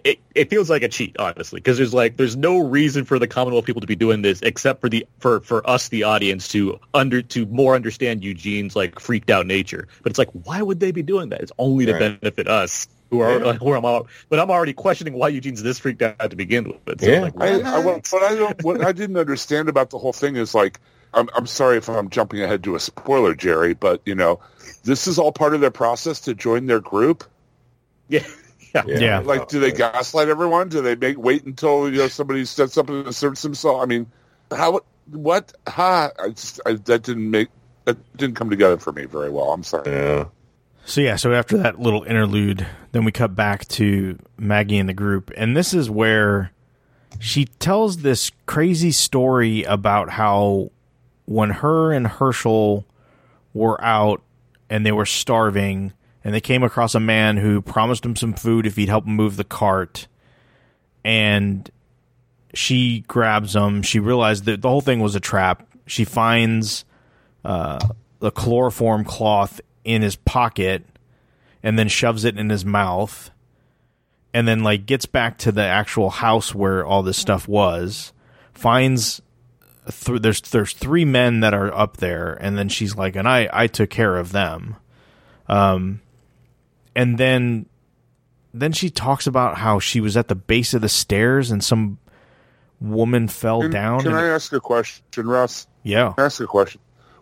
it, it feels like a cheat, honestly, because there's like there's no reason for the Commonwealth people to be doing this except for the for for us, the audience, to under to more understand Eugene's like freaked out nature. But it's like, why would they be doing that? It's only to Right. benefit us. Who are Yeah. who I'm all, but I'm already questioning why Eugene's this freaked out to begin with. So Yeah. like, I, I, what I don't, what I didn't understand about the whole thing is like, I'm, I'm sorry if I'm jumping ahead to a spoiler, Jerry, but you know, this is all part of their process to join their group. yeah, yeah. Yeah. Like, do they gaslight everyone? Do they make wait until you know somebody says something and asserts himself? I mean, how? What? Ha! I just I, that didn't make that didn't come together for me very well. I'm sorry. Yeah. So yeah, so after that little interlude, then we cut back to Maggie and the group, and this is where she tells this crazy story about how when her and Hershel were out and they were starving, and they came across a man who promised them some food if he'd help him move the cart, and she grabs him. She realized that the whole thing was a trap. She finds uh, the chloroform cloth in his pocket and then shoves it in his mouth and then like gets back to the actual house where all this stuff was finds th- there's there's three men that are up there and then she's like and I I took care of them um and then then she talks about how she was at the base of the stairs and some woman fell Can, down can and- I ask a question, Russ? yeah Can I ask a question?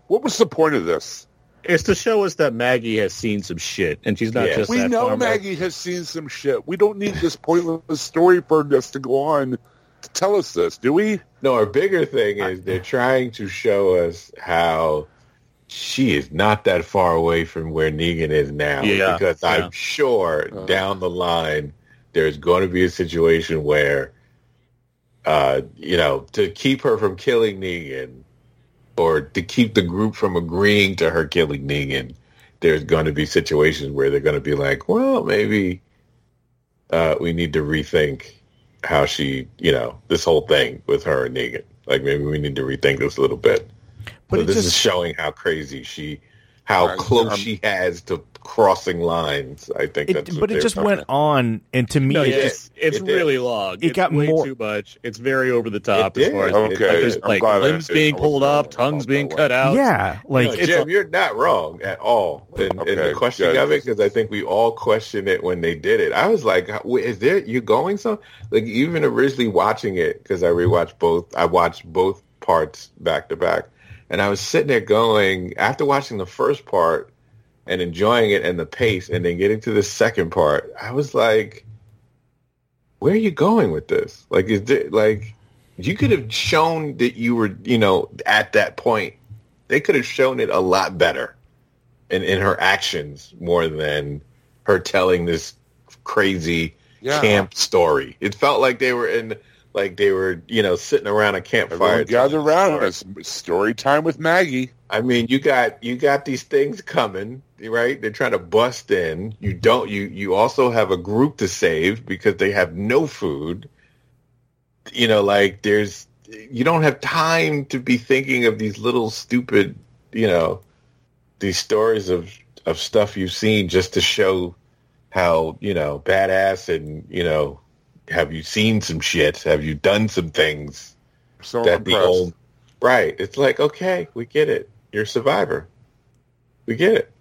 What was the point of this? It's to show us that Maggie has seen some shit, and she's not Yeah. just We that know farmer. Maggie has seen some shit. We don't need this pointless story for us to go on to tell us this, do we? No, a bigger thing is they're trying to show us how she is not that far away from where Negan is now. Yeah, Because yeah. I'm sure down the line there's going to be a situation where, uh, you know, to keep her from killing Negan or to keep the group from agreeing to her killing Negan, there's going to be situations where they're going to be like, well, maybe uh, we need to rethink how she, you know, this whole thing with her and Negan. Like maybe we need to rethink this a little bit. But so this just- is showing how crazy she, how Right, close um, she has to crossing lines. I think that's it, what but it just went about. on and to me No, it yeah, just it's, it's it did. really long. It it's got way more- too much. It's very over the top as far as did. Okay, like, there's I'm like limbs being pulled off, tongues being cut out. yeah like No, Jim, a- you're not wrong at all in, in the question good. of it because I think we all questioned it when they did it. I was like, "Is there you going some?" Like even originally watching it because I rewatched both. I watched both parts back to back, and I was sitting there going after watching the first part and enjoying it and the pace, and then getting to the second part. I was like, "Where are you going with this? Like, is there like?" You could have shown that you were, you know, at that point they could have shown it a lot better in, in her actions more than her telling this crazy Yeah. camp story. It felt like they were in like they were, you know, sitting around a campfire. Everyone gather around. It's story time with Maggie. I mean, you got you got these things coming, right? They're trying to bust in. You don't you you also have a group to save because they have no food. You know, like there's you don't have time to be thinking of these little stupid, you know, these stories of of stuff you've seen just to show how, you know, badass and, you know, have you seen some shit? Have you done some things? So that the impressed. old right. It's like okay, we get it. You're a survivor. We get it.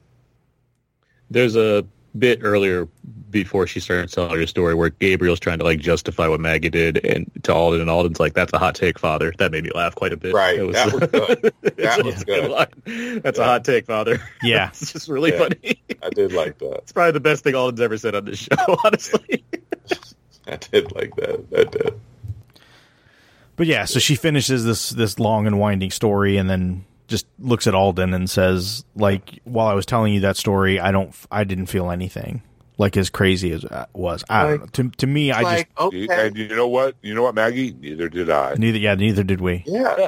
There's a bit earlier before she started telling her story where Gabriel's trying to like justify what Maggie did and to Alden and Alden's like, that's a hot take, father. That made me laugh quite a bit. Right. It that was good. That was good. line. That's a hot take, father. Yeah. it's just really Yeah. funny. I did like that. It's probably the best thing Alden's ever said on this show, honestly. I did like that. I did. But yeah, so she finishes this this long and winding story, and then just looks at Alden and says, "Like while I was telling you that story, I don't, I didn't feel anything like as crazy as it was. I don't know. To to me, I like You- okay, And you know what? You know what, Maggie? Neither did I. neither. Yeah, neither did we. Yeah,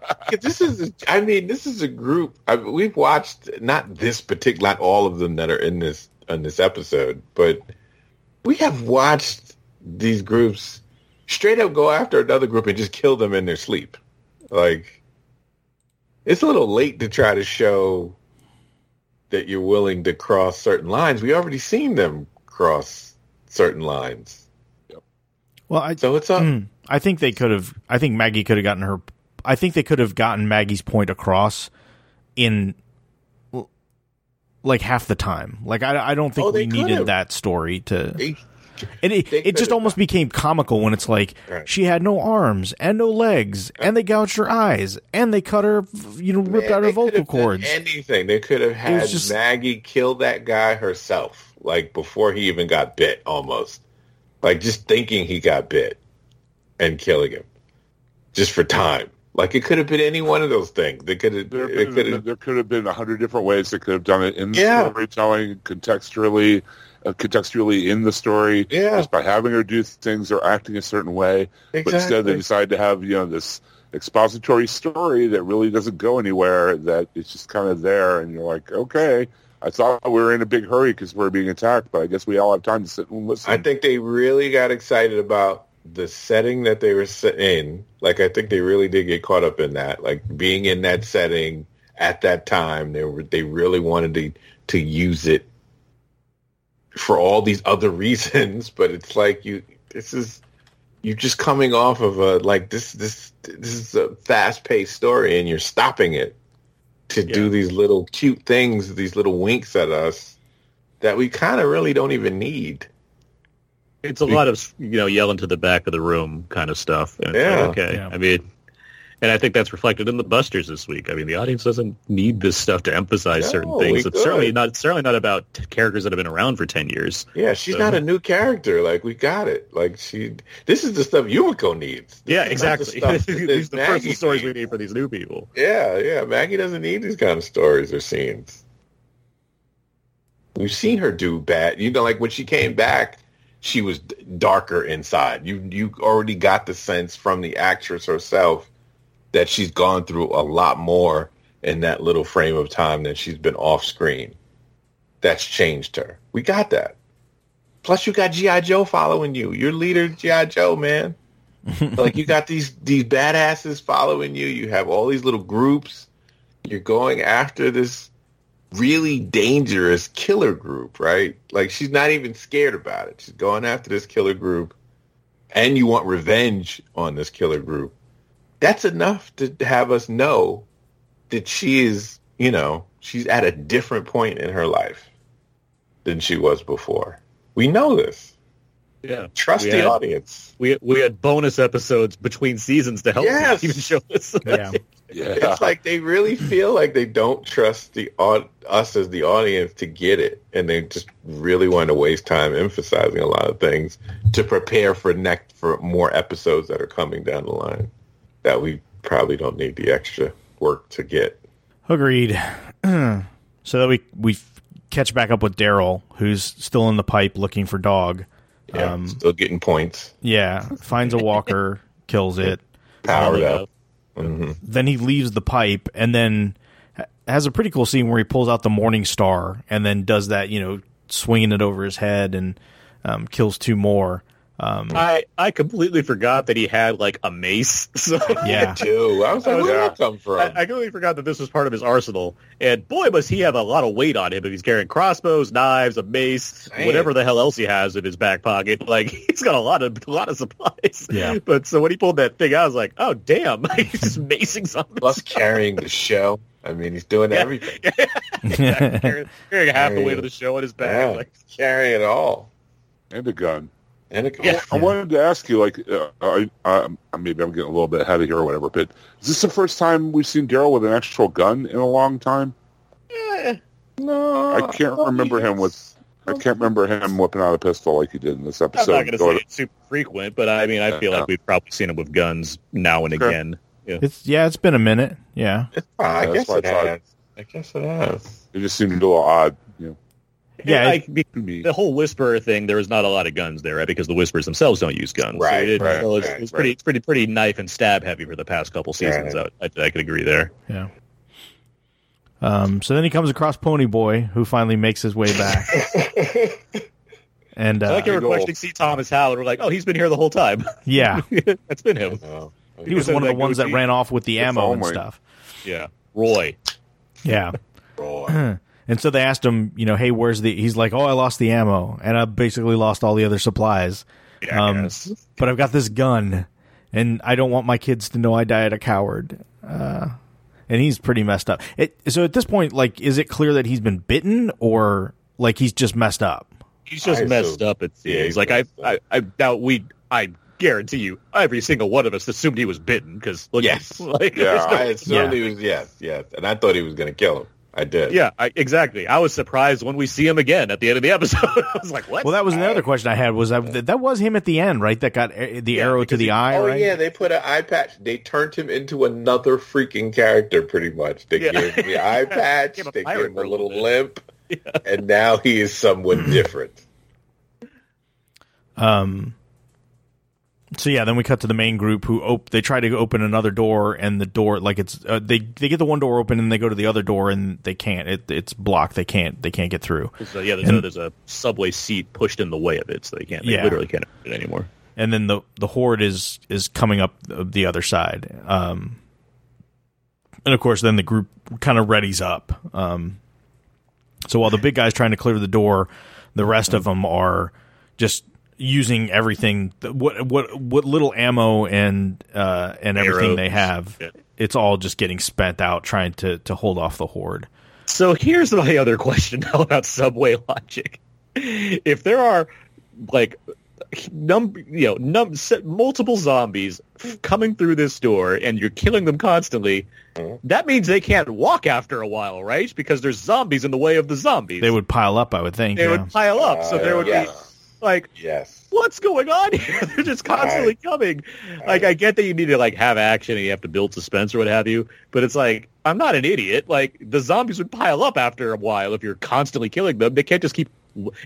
this is, I mean, this is a group. I, we've watched not this particular, not all of them that are in this in this episode, but we have watched these groups straight up go after another group and just kill them in their sleep. Like, it's a little late to try to show that you're willing to cross certain lines. We already seen them cross certain lines, Well, I so it's a Hmm. I think they could have. I think Maggie could have gotten her. I think they could have gotten Maggie's point across in like half the time. Like I, I don't think Oh, we needed could've. that story to. they And it, They it just almost became comical when it's like Right. she had no arms and no legs, and they gouged her eyes, and they cut her, you know, ripped Man, out her vocal cords. Anything they could have had just- Maggie kill that guy herself, like before he even got bit, almost like just thinking he got bit and killing him just for time. Like it could have been any one of those things. They could have. There It could, have, there could have been a hundred different ways they could have done it in the Yeah. storytelling, contextually, uh, contextually in the story, Yeah. just by having her do things or acting a certain way. But instead, they decide to have you know this expository story that really doesn't go anywhere. That it's just kind of there, and you're like, okay. I thought we were in a big hurry because we're being attacked, but I guess we all have time to sit and listen. I think they really got excited about the setting that they were set in. Like I think they really did get caught up in that. Like being in that setting at that time, they were they really wanted to to use it for all these other reasons. But it's like you this is you're just coming off of a like this this this is a fast paced story and you're stopping it to do these little cute things, these little winks at us that we kind of really don't even need. It's a lot of you know yelling to the back of the room kind of stuff. And it's like, Yeah. okay. Yeah. I mean, and I think that's reflected in the Busters this week. I mean, the audience doesn't need this stuff to emphasize No, certain things. It's certainly could. not certainly not about characters that have been around for ten years. Yeah, she's So- not a new character. Like we got it. Like she, this is the stuff Yumiko needs. This Yeah, is not the exactly. stuff these the personal stories we need for these new people. Yeah, yeah. Maggie doesn't need these kind of stories or scenes. We've seen her do bad. You know, like when she came back, she was darker inside. You you already got the sense from the actress herself that she's gone through a lot more in that little frame of time than she's been off screen. That's changed her. We got that. Plus, you got GI Joe following you. Your leader, GI Joe, man. like you got these these badasses following you. You have all these little groups. You're going after this really dangerous killer group, right? Like she's not even scared about it. She's going after this killer group, and you want revenge on this killer group. That's enough to have us know that she is, you know, she's at a different point in her life than she was before. We know this. Yeah, Trust We the had- audience. we we had bonus episodes between seasons to help Yes. even show us. yeah, yeah. It's like they really feel like they don't trust the us as the audience to get it, and they just really want to waste time emphasizing a lot of things to prepare for next for more episodes that are coming down the line that we probably don't need the extra work to get. agreed. so that we we catch back up with Daryl, who's still in the pipe looking for dog. Yeah, Um, still getting points, Yeah, finds a walker, kills it. powered up. hmm then he leaves the pipe and then has a pretty cool scene where he pulls out the morning star and then does that you know swinging it over his head and um, kills two more Um, I I completely forgot that he had like a mace. So Yeah. Too. I was like, I was- where did that come from? I, I completely forgot that this was part of his arsenal. And boy, must he have a lot of weight on him if he's carrying crossbows, knives, a mace, Man. whatever the hell else he has in his back pocket. Like he's got a lot of a lot of supplies. Yeah. But so when he pulled that thing out, I was like, oh damn, he's just macing something. Plus carrying the show. I mean, he's doing Yeah. everything. carrying, carrying half the weight of the show on his back. Yeah, Like, carrying it all. and a gun. And a Yeah. I wanted to ask you, like, uh, I, I, maybe I'm getting a little bit ahead of here or whatever, but is this the first time we've seen Daryl with an actual gun in a long time? eh, no, I can't remember him with. I can't remember him whipping out a pistol like he did in this I'm episode. not going to say it's super frequent, but I mean, I feel Yeah. like we've probably seen him with guns now and Sure. again. Yeah. It's yeah, it's been a minute. Yeah. I Yeah, guess it I has. I guess it has. It just seemed a little odd. You know, Yeah, like, be- to the whole whisperer thing, there was not a lot of guns there, right? Because the whisperers themselves don't use guns. Right, so it, right, so it's, right, it's pretty, right. it's pretty, pretty knife and stab heavy for the past couple seasons. Right. I, I, I could agree there. Yeah. Um, so then he comes across Pony Boy, who finally makes his way back. and I uh, like you were big ol' questioning C. Thomas Howell. We're like, oh, he's been here the whole time. yeah, That's been him. He was one of the ones that ran off with the ammo and stuff. Yeah, Roy. Yeah. Boy. And so they asked him, you know, hey, where's the? He's like, oh, I lost the ammo, and I basically lost all the other supplies. Yeah, Um, guess. But I've got this gun, and I don't want my kids to know I died a coward. Uh, and he's pretty messed up. It, so at this point, like, is it clear that he's been bitten, or like he's just messed up? He's just I messed assume- up. It Yeah, he's like I, I, up. I doubt we. I guarantee you, every single one of us assumed he was bitten because look, Yes. like, Yeah, no- I assumed Yeah. he was yes, yes, and I thought he was going to kill him. I did. Yeah, I, exactly. I was surprised when we see him again at the end of the episode. I was like, "What?" Well, that was another question I had. Was that that was him at the end, right? That got uh, the arrow to the he- eye, Oh right? yeah, they put an eye patch. They turned him into another freaking character, pretty much. They Yeah. gave him the eye patch. Gave him a they gave him a a little little limp, and now he is someone different. Um. So yeah, then we cut to the main group who op- they try to open another door, and the door like it's uh, they they get the one door open and they go to the other door and they can't. It, it's blocked. They can't. They can't get through. So yeah, there's, And- a, there's a subway seat pushed in the way of it, so they can't. They Yeah. literally can't open it anymore. and then the the horde is is coming up the other side. Um, and of course, then the group kind of readies up. Um, so while the big guy's trying to clear the door, the rest of them are just using everything what what what little ammo and uh, and everything Arrows. they have. Yeah. It's all just getting spent out trying to to hold off the horde. So here's my other question now about subway logic. If there are like num you know num se- multiple zombies coming through this door and you're killing them constantly, that means they can't walk after a while, right? Because there's zombies in the way of the zombies. They would pile up, I would think. they yeah. would pile up, so there Uh, would yes. be like Yes. what's going on here? They're just constantly coming. Like, I get that you need to like have action and you have to build suspense or what have you, but it's like I'm not an idiot. Like the zombies would pile up after a while if you're constantly killing them. They can't just keep.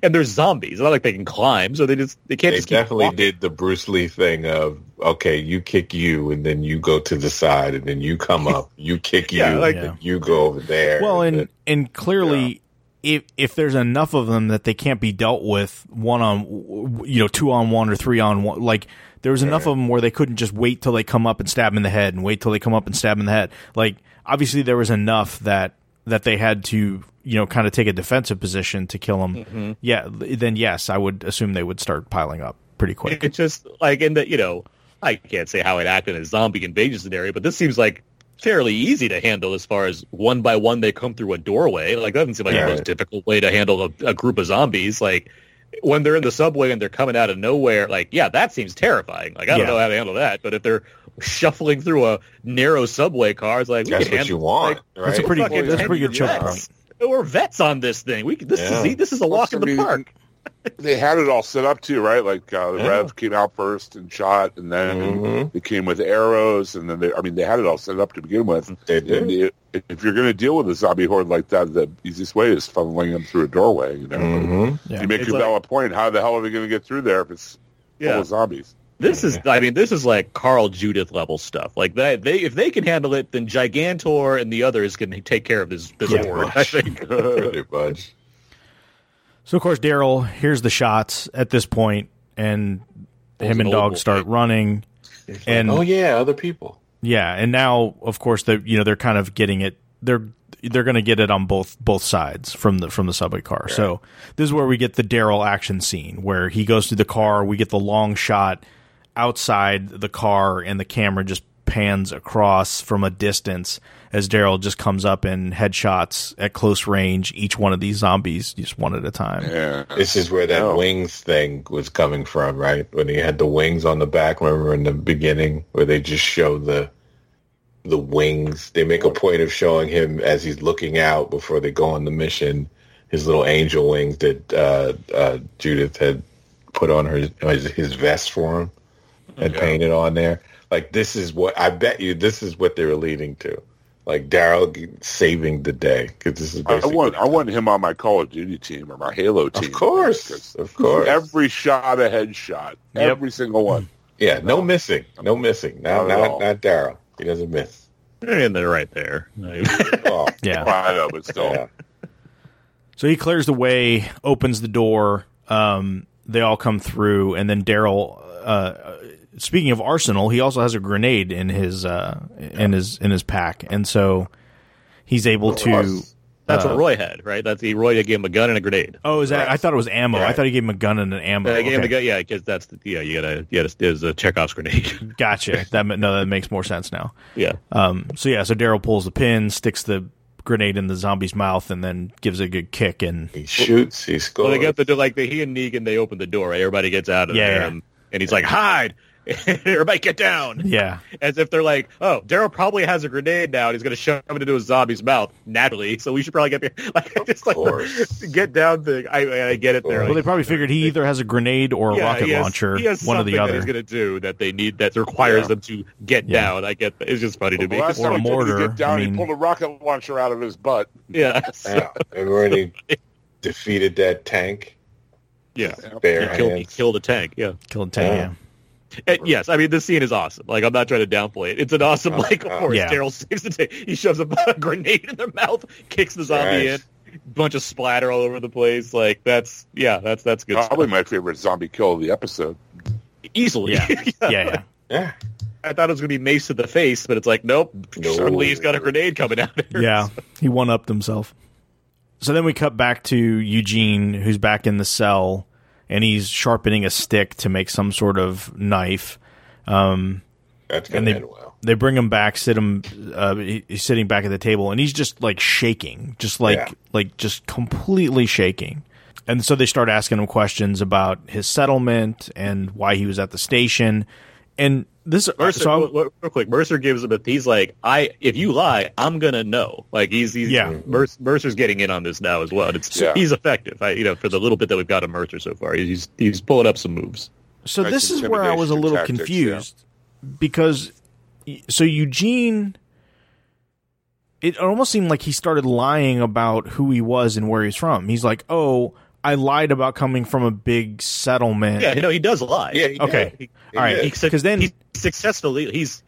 And they're zombies. It's not like they can climb, so they just they can't They just keep definitely walking. did the Bruce Lee thing of okay, you kick you, and then you go to the side, and then you come up, you kick you, like- and then you go over there. Well, and then- and clearly, if if there's enough of them that they can't be dealt with one on, you know, two on one or three on one, like there was enough of them where they couldn't just wait till they come up and stab him in the head and wait till they come up and stab him in the head. Like obviously there was enough that that they had to you know kind of take a defensive position to kill him. Mm-hmm. Yeah, then yes, I would assume they would start piling up pretty quick. It's just like in the you know I can't say how it acted in a zombie invasion scenario, but this seems like fairly easy to handle as far as one by one they come through a doorway. Like that doesn't seem like Yeah. the most difficult way to handle a, a group of zombies. Like when they're in the subway and they're coming out of nowhere, like yeah, that seems terrifying. Like I don't Yeah. know how to handle that, but if they're shuffling through a narrow subway car, it's like we that's can what handle you want, like, right? That's a pretty fucking that's a pretty good choke vets. point. We're vets on this thing. We this Yeah. is this is a walk in the mean, park. They had it all set up too, right? Like uh, the Yeah. Rev came out first and shot, and then Mhm. they came with arrows, and then they, I mean, they had it all set up to begin with. They did. And i- if you're going to deal with a zombie horde like that, the easiest way is funneling them through a doorway. You know, Mhm. Yeah. you make It's your like- valid point. How the hell are they going to get through there if it's full of zombies? This is, I mean, this is like Carl Judith level stuff. Like that, they if they can handle it, then Gigantor and the others can take care of this this Yeah. horde. I think. Pretty much. So of course Daryl hears the shots at this point, and him and Dog start boy. running, and oh yeah, other people. yeah, and now of course they you know they're kind of getting it. They're they're going to get it on both both sides from the from the subway car. So this is where we get the Daryl action scene where he goes through the car. We get the long shot outside the car, and the camera just pans across from a distance as Daryl just comes up and headshots at close range each one of these zombies just one at a time. Yeah. This is where that Oh. wings thing was coming from, right? When he had the wings on the back. Remember in the beginning where they just show the the wings. They make a point of showing him as he's looking out before they go on the mission. His little angel wings that uh, uh, Judith had put on her his, his vest for him and painted on there. Like this is what I bet you. This is what they were leading to. Like Daryl saving the day because this is I basically. want I want him on my Call of Duty team or my Halo team. of course, of course. Every shot a headshot. Yep. Every single one. Yeah, no missing, no missing. Not Not not not Daryl. He doesn't miss. And they're right there. Oh, Yeah. I know, but still. yeah. So he clears the way, opens the door. Um, they all come through, and then Daryl. Uh, speaking of arsenal, he also has a grenade in his uh, in his in his pack, and so he's able to. That's Uh, what Roy had, right? That's the Roy gave him a gun and a grenade. Oh, is that? I thought it was ammo. I thought he gave him a gun and an ammo. I gave him Okay. gun, yeah, because that's the, yeah, you gotta, yeah, it's, it's a Chekhov's grenade. Gotcha. That no, that makes more sense now. yeah, Um, so yeah, so Daryl pulls the pin, sticks the grenade in the zombie's mouth, and then gives it a good kick. And He shoots. He scores. well, they get the door, like the, he and Negan, they open the door, right? Everybody gets out of Yeah, there, yeah. and, and he's like, hide. Everybody get down. yeah, As if they're like, oh, Daryl probably has a grenade now, and he's going to shove it into a zombie's mouth naturally. So we should probably get there, like just like course. get down thing. I I get it there. well, they probably figured he either has a grenade or a Yeah, rocket he has- launcher, he has one or the something that other. he's going to do that they need that requires Yeah. them to get Yeah. down. I get that it's just funny to me. The last Or a time he told me to mortar, get down, I mean- he pulled a rocket launcher out of his butt. yeah, so- Yeah. Remember when he defeated that tank? yeah. Bare He killed, he killed a tank. Yeah. Killed ten. Yeah. Yeah. Uh, and yes, I mean this scene is awesome. Like I'm not trying to downplay it. It's an awesome. Oh, like of oh, course, yeah. Daryl saves the day. He shoves a, a grenade in their mouth, kicks the zombie Nice. in, bunch of splatter all over the place. Like that's yeah, that's that's good. Probably stuff. my favorite zombie kill of the episode. Easily. Yeah. Yeah, yeah. Yeah. I thought it was gonna be mace to the face, but it's like nope. No. Suddenly he's got a grenade coming out. There. Yeah, he one upped himself. So then we cut back to Eugene, who's back in the cell, and he's sharpening a stick to make some sort of knife. Um, That's and going they end well. they bring him back, sit him. Uh, he- he's sitting back at the table, and he's just like shaking, just like Yeah. like just completely shaking. And so they start asking him questions about his settlement and why he was at the station. And this, uh, Mercer, so I- real, real quick, Mercer gives him a. He's like, I if you lie, I'm gonna know. Like he's, he's Yeah. Mm-hmm. Mercer, Mercer's getting in on this now as well. And it's Yeah. he's effective. I, you know, for the little bit that we've got of Mercer so far, he's he's pulling up some moves. So Nice this is where I was a little tactics, confused because so Eugene it almost seemed like he started lying about who he was and where he's from. He's like, "Oh, I lied about coming from a big settlement." Yeah, no, he does lie. Yeah, he Okay. did. He All right. did. He said- 'Cause then- he successfully he's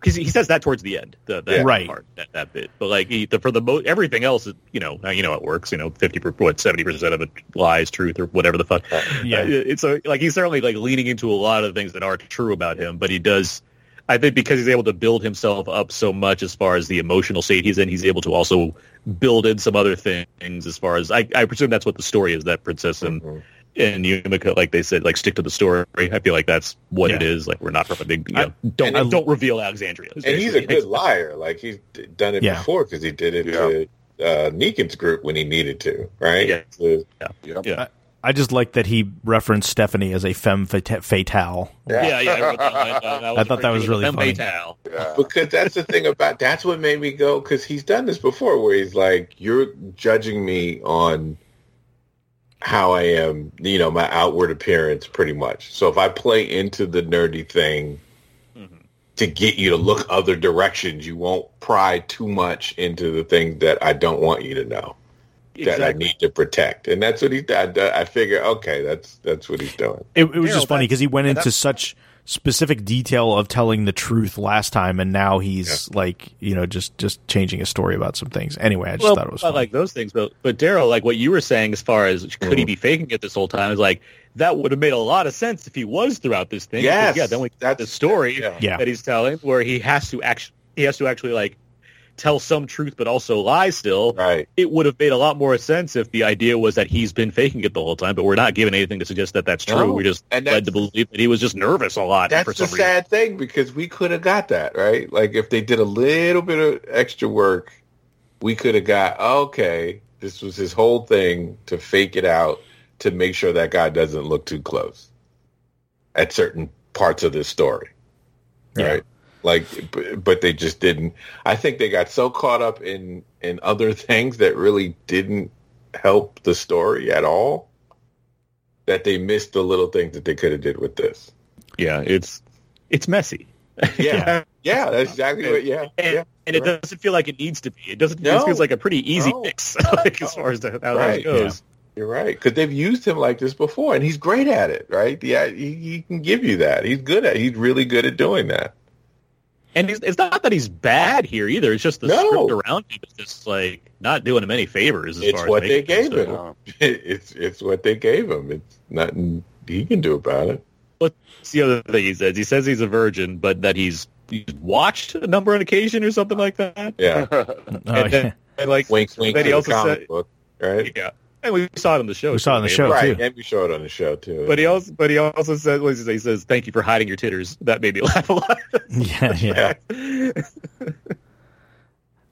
because he says that towards the end, the, that Yeah. Right. part, that, that bit. But like he, the, for the most, everything else, is, you know, you know, how it works. You know, fifty per what seventy percent of it lies, truth, or whatever the fuck. Yeah. Uh, it's so like he's certainly like leaning into a lot of things that aren't true about him, but he does. I think because he's able to build himself up so much as far as the emotional state he's in, he's able to also build in some other things as far as I, I presume that's what the story is that Princess and Mhm. and Yumiko, like they said, like stick to the story. I feel like that's what it Yeah. is. Like we're not from a big, you I- don't and don't reveal Alexandria. And he's a good liar. Like he's done it Yeah. before because he did it to uh, Negan's group when he needed to, right? Yeah. So- Yep. Yeah. I just like that he referenced Stephanie as a femme fata- fatale. Yeah, yeah. I, wrote that- I- I- I thought that was really Femme funny. fatale. Yeah. because that's the thing about that's what made me go because he's done this before where he's like you're judging me on how I am, you know, my outward appearance pretty much. So if I play into the nerdy thing Mm-hmm. to get you to look other directions, you won't pry too much into the things that I don't want you to know that I need to protect. And that's what he done. I figure, okay, that's that's what he's doing. It, it was Daryl, just funny because he went yeah, into such specific detail of telling the truth last time, and now he's like you know just just changing his story about some things. Anyway, I just well, thought it was I funny. like those things, but but Daryl, like what you were saying, as far as could Mm. he be faking it this whole time, is like that would have made a lot of sense if he was throughout this thing. Yes, yeah. Then we got the story yeah. Yeah. that he's telling, where he has to actually he has to actually like tell some truth, but also lie still. Right. It would have made a lot more sense if the idea was that he's been faking it the whole time, but we're not given anything to suggest that that's true. No, We're just led to believe that he was just nervous a lot That's for the some reason. sad thing because we could have got that right. Like if they did a little bit of extra work, we could have got okay. This was his whole thing to fake it out to make sure that guy doesn't look too close at certain parts of this story, Yeah. Right? Like, but they just didn't. I think they got so caught up in in other things that really didn't help the story at all that they missed the little things that they could have did with this. Yeah, it's it's messy. Yeah, yeah, that's exactly what. Yeah, and, yeah, and it right. doesn't feel like it needs to be. It doesn't. No. It feels like a pretty easy No. fix, like as far as the, how Right, that goes. You're right because they've used him like this before, and he's great at it. Right? Yeah, he, he can give you that. He's good at. He's really good at doing that. And it's not that he's bad here either. It's just the No. script around him is just like not doing him any favors. As It's far what as they gave him. It's it's what they gave him. It's nothing he can do about it. What's the other thing he says? He says he's a virgin, but that he's, he's watched a number on occasion or something like that. Yeah, Oh, and then, and like, wink, wink. then he also said, book, right? yeah. And we saw it on the show. We saw it on the show. right, too. and we show it on the show too. But he also, but he also said, what he? He says, "Thank you for hiding your titters." That made me laugh a lot. yeah, yeah.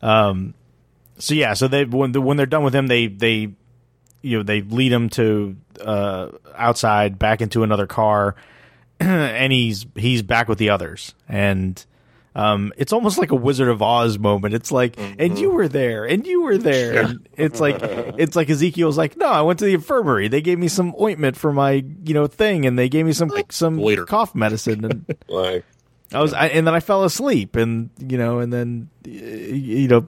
Um, so yeah, so they when when they're done with him, they they you know they lead him to uh, outside back into another car, and he's he's back with the others, and um, it's almost like a Wizard of Oz moment. It's like, and you were there, and you were there. And it's like it's like Ezekiel's like, no, I went to the infirmary. They gave me some ointment for my you know thing, and they gave me some some Waiter. cough medicine, and like, I was, I, and then I fell asleep, and you know, and then you know,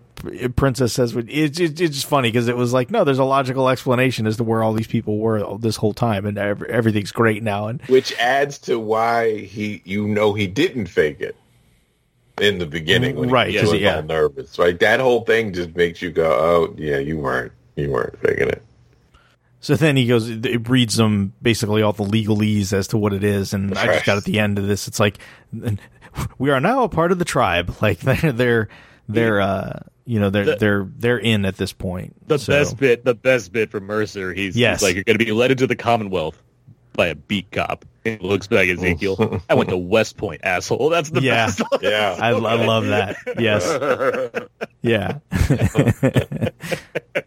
Princess says, it's it's, it's just funny because it was like, no, there's a logical explanation as to where all these people were this whole time, and ev- everything's great now, and which adds to why he, you know, he didn't fake it in the beginning, when Right, He 'cause was he- yeah. all nervous, right? That whole thing just makes you go, "Oh, yeah, you weren't, you weren't faking it." so then he goes, it reads them basically all the legalese as to what it is, and I just got at the end of this, it's like, we are now a part of the tribe, like they're they're they're uh you know they're The- they're they're in at this point. The So- best bit, the best bit for Mercer. He's, Yes. he's like, "You're going to be led into the Commonwealth by a beat cop." He looks like Ezekiel. I went to West Point, asshole. That's the Yeah. best. Yeah, I, I love that. Yes. Yeah.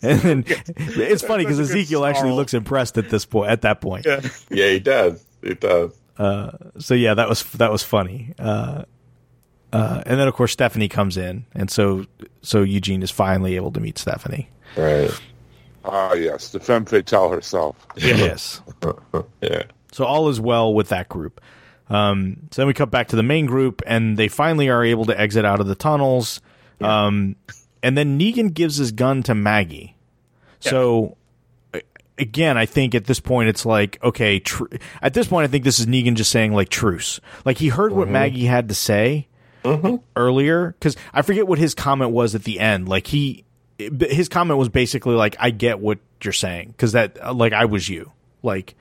and then it's funny because Such a good Ezekiel actually looks impressed at this point. At that point, Yeah. yeah, he does. He does. so yeah, that was that was funny. Uh, uh, and then of course Stephanie comes in, and so so Eugene is finally able to meet Stephanie. Right. Ah, yes, the femme fatale herself. Yes. Yeah. So all is well with that group. Um, so then we cut back to the main group, and they finally are able to exit out of the tunnels. Um, and then Negan gives his gun to Maggie. So again, I think at this point it's like okay. Tr- at this point, I think this is Negan just saying like truce. Like he heard what Maggie had to say earlier because I forget what his comment was at the end. Like he, his comment was basically like, "I get what you're saying," because that like I was you. Like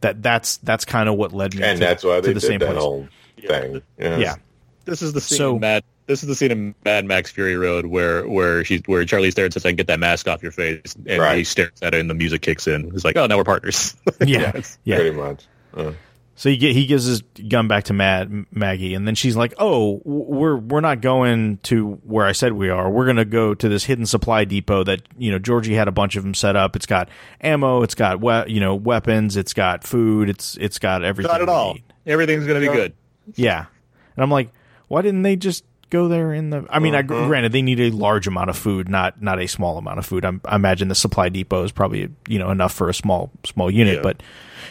that. That's that's kind of what led me. And to, that's why to they the did same that place. whole thing. Yeah. This is the scene So- Mad. This is the scene in Mad Max Fury Road where where she's where Charlie stares Theron says, "I can get that mask off your face," and Right. he stares at it, and the music kicks in. He's like, "Oh, now we're partners." Yeah, yeah. Pretty much. Uh, So he get, he gives his gun back to Mad Maggie, and then she's like, "Oh, we're we're not going to where I said we are. We're going to go to this hidden supply depot that you know Georgie had a bunch of them set up. It's got ammo, it's got we- you know weapons, it's got food, it's it's got everything. Not at all. need." Everything's gonna be good. Yeah, and I'm like, why didn't they just go there in the? I mean, I, granted they need a large amount of food, not not a small amount of food. I'm, I imagine the supply depot is probably you know enough for a small small unit, Yeah. but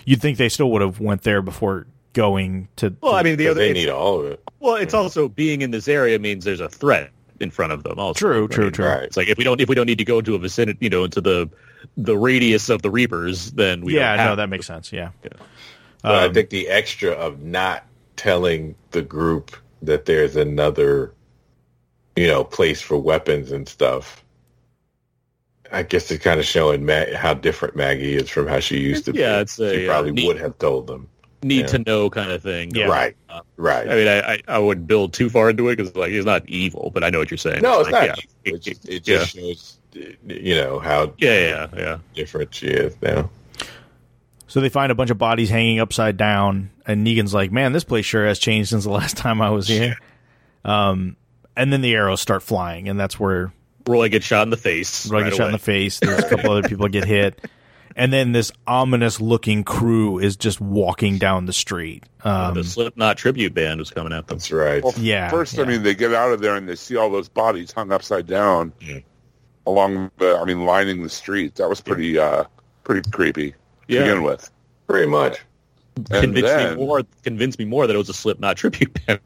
you'd think they still would have went there before going to. Well, I mean, the other they need all of it. well, it's also being in this area means there's a threat in front of them. Also, True, I true, mean, true. Right. It's like if we don't if we don't need to go into a vicinity, you know, into the the radius of the Reapers, then we yeah, don't have no, that makes sense. Yeah, But I Um, think the extra of not telling the group that there's another, you know, place for weapons and stuff. I guess it's kind of showing Ma- how different Maggie is from how she used to be. Yeah, it's she a, uh, probably neat- would have told them. Need Yeah. to know kind of thing. Yeah. Right, Uh, right. I mean, I, I, I would build too far into it because like he's not evil, but I know what you're saying. no, it's like, not. Yeah, It just, it yeah. just shows, you know, how yeah, yeah, yeah. different she is now. So they find a bunch of bodies hanging upside down, and Negan's like, "Man, this place sure has changed since the last time I was here." Um, and then the arrows start flying, and that's where Roy gets shot in the face. Roy right gets shot in the face. There's a couple other people get hit, and then this ominous-looking crew is just walking down the street. Um, the Slipknot tribute band was coming at them. That's right. Well, Yeah, First, yeah. I mean, they get out of there and they see all those bodies hung upside down Yeah. along the, I mean, lining the street. That was pretty, uh, pretty creepy to Yeah. begin with. Pretty much. Convince me more. Convinced me more that it was a Slipknot tribute band.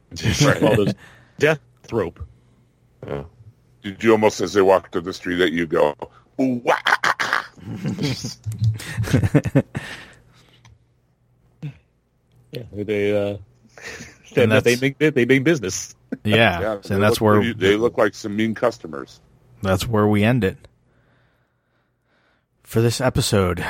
all those death rope. did you almost, as they walk to the street, that you go, "Ooh, wah." Yeah, they uh, they, And they make they make business. yeah, yeah, and they that's look where pretty- they look like some mean customers. that's where we end it for this episode.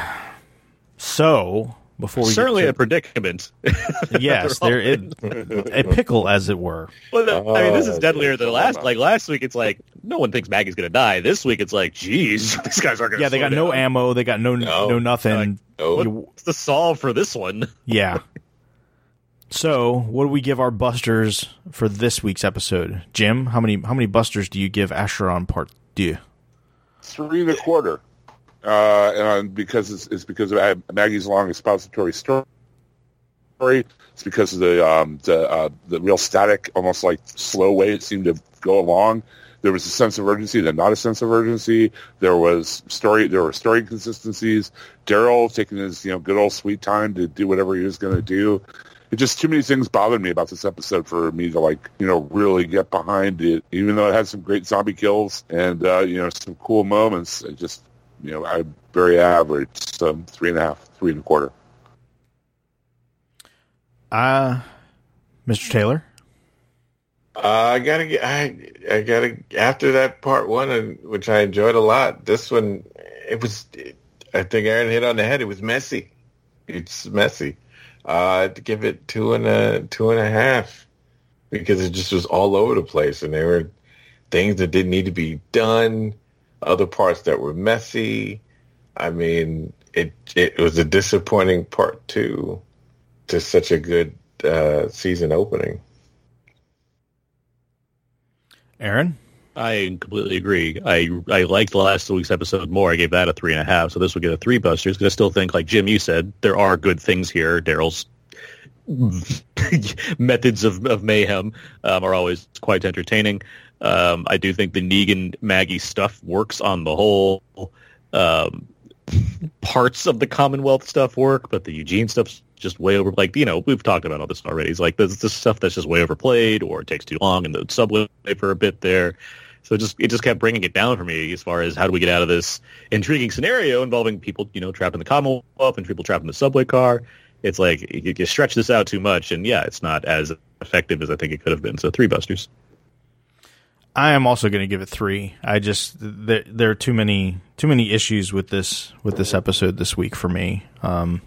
So before we get Certainly to- a predicament. yes, there it, a pickle, as it were. Well, the- I mean, this is Oh, deadlier than last. Like last week, it's like no one thinks Maggie's gonna die. This week, it's like, geez, these guys aren't gonna. Yeah, they slow got no ammo. They got no no, No. nothing. No. You- What's the solve for this one? yeah. So, what do we give our busters for this week's episode, Jim? How many how many busters do you give Acheron Part Two? Three and a quarter. Uh, and because it's, it's because of Maggie's long expository story. It's because of the um, the uh, the real static, almost like slow way it seemed to go along. There was a sense of urgency, then not a sense of urgency. There was story. There were story consistencies. Daryl taking his you know good old sweet time to do whatever he was going to do. It just too many things bothered me about this episode for me to like you know really get behind it. Even though it had some great zombie kills and uh, you know some cool moments, it just you know I'm very average. So three and a half, three and a quarter. Uh Mr. Taylor. Uh, I gotta get. I I gotta after that part one, which I enjoyed a lot. This one, it was. I think Aaron hit on the head. It was messy. It's messy. Uh, I'd give it two and a two and a half because it just was all over the place, and there were things that didn't need to be done, other parts that were messy. I mean, it it was a disappointing part two to such a good uh, season opening. Aaron. I completely agree. I I liked last week's episode more. I gave that a three and a half. So this would get a three busters because I still think, like Jim, you said, there are good things here. Daryl's methods of, of mayhem um, are always quite entertaining. Um, I do think the Negan Maggie stuff works on the whole. Um, parts of the Commonwealth stuff work, but the Eugene stuff's just way over. Like you know, we've talked about all this already. It's like there's this stuff that's just way overplayed, or it takes too long in the subway for a bit there. So it just it just kept bringing it down for me as far as how do we get out of this intriguing scenario involving people you know trapped in the Commonwealth and people trapped in the subway car. It's like you, you stretch this out too much, and yeah, it's not as effective as I think it could have been. So three busters. I am also going to give it three. I just there there are too many too many issues with this with this episode this week for me. Um,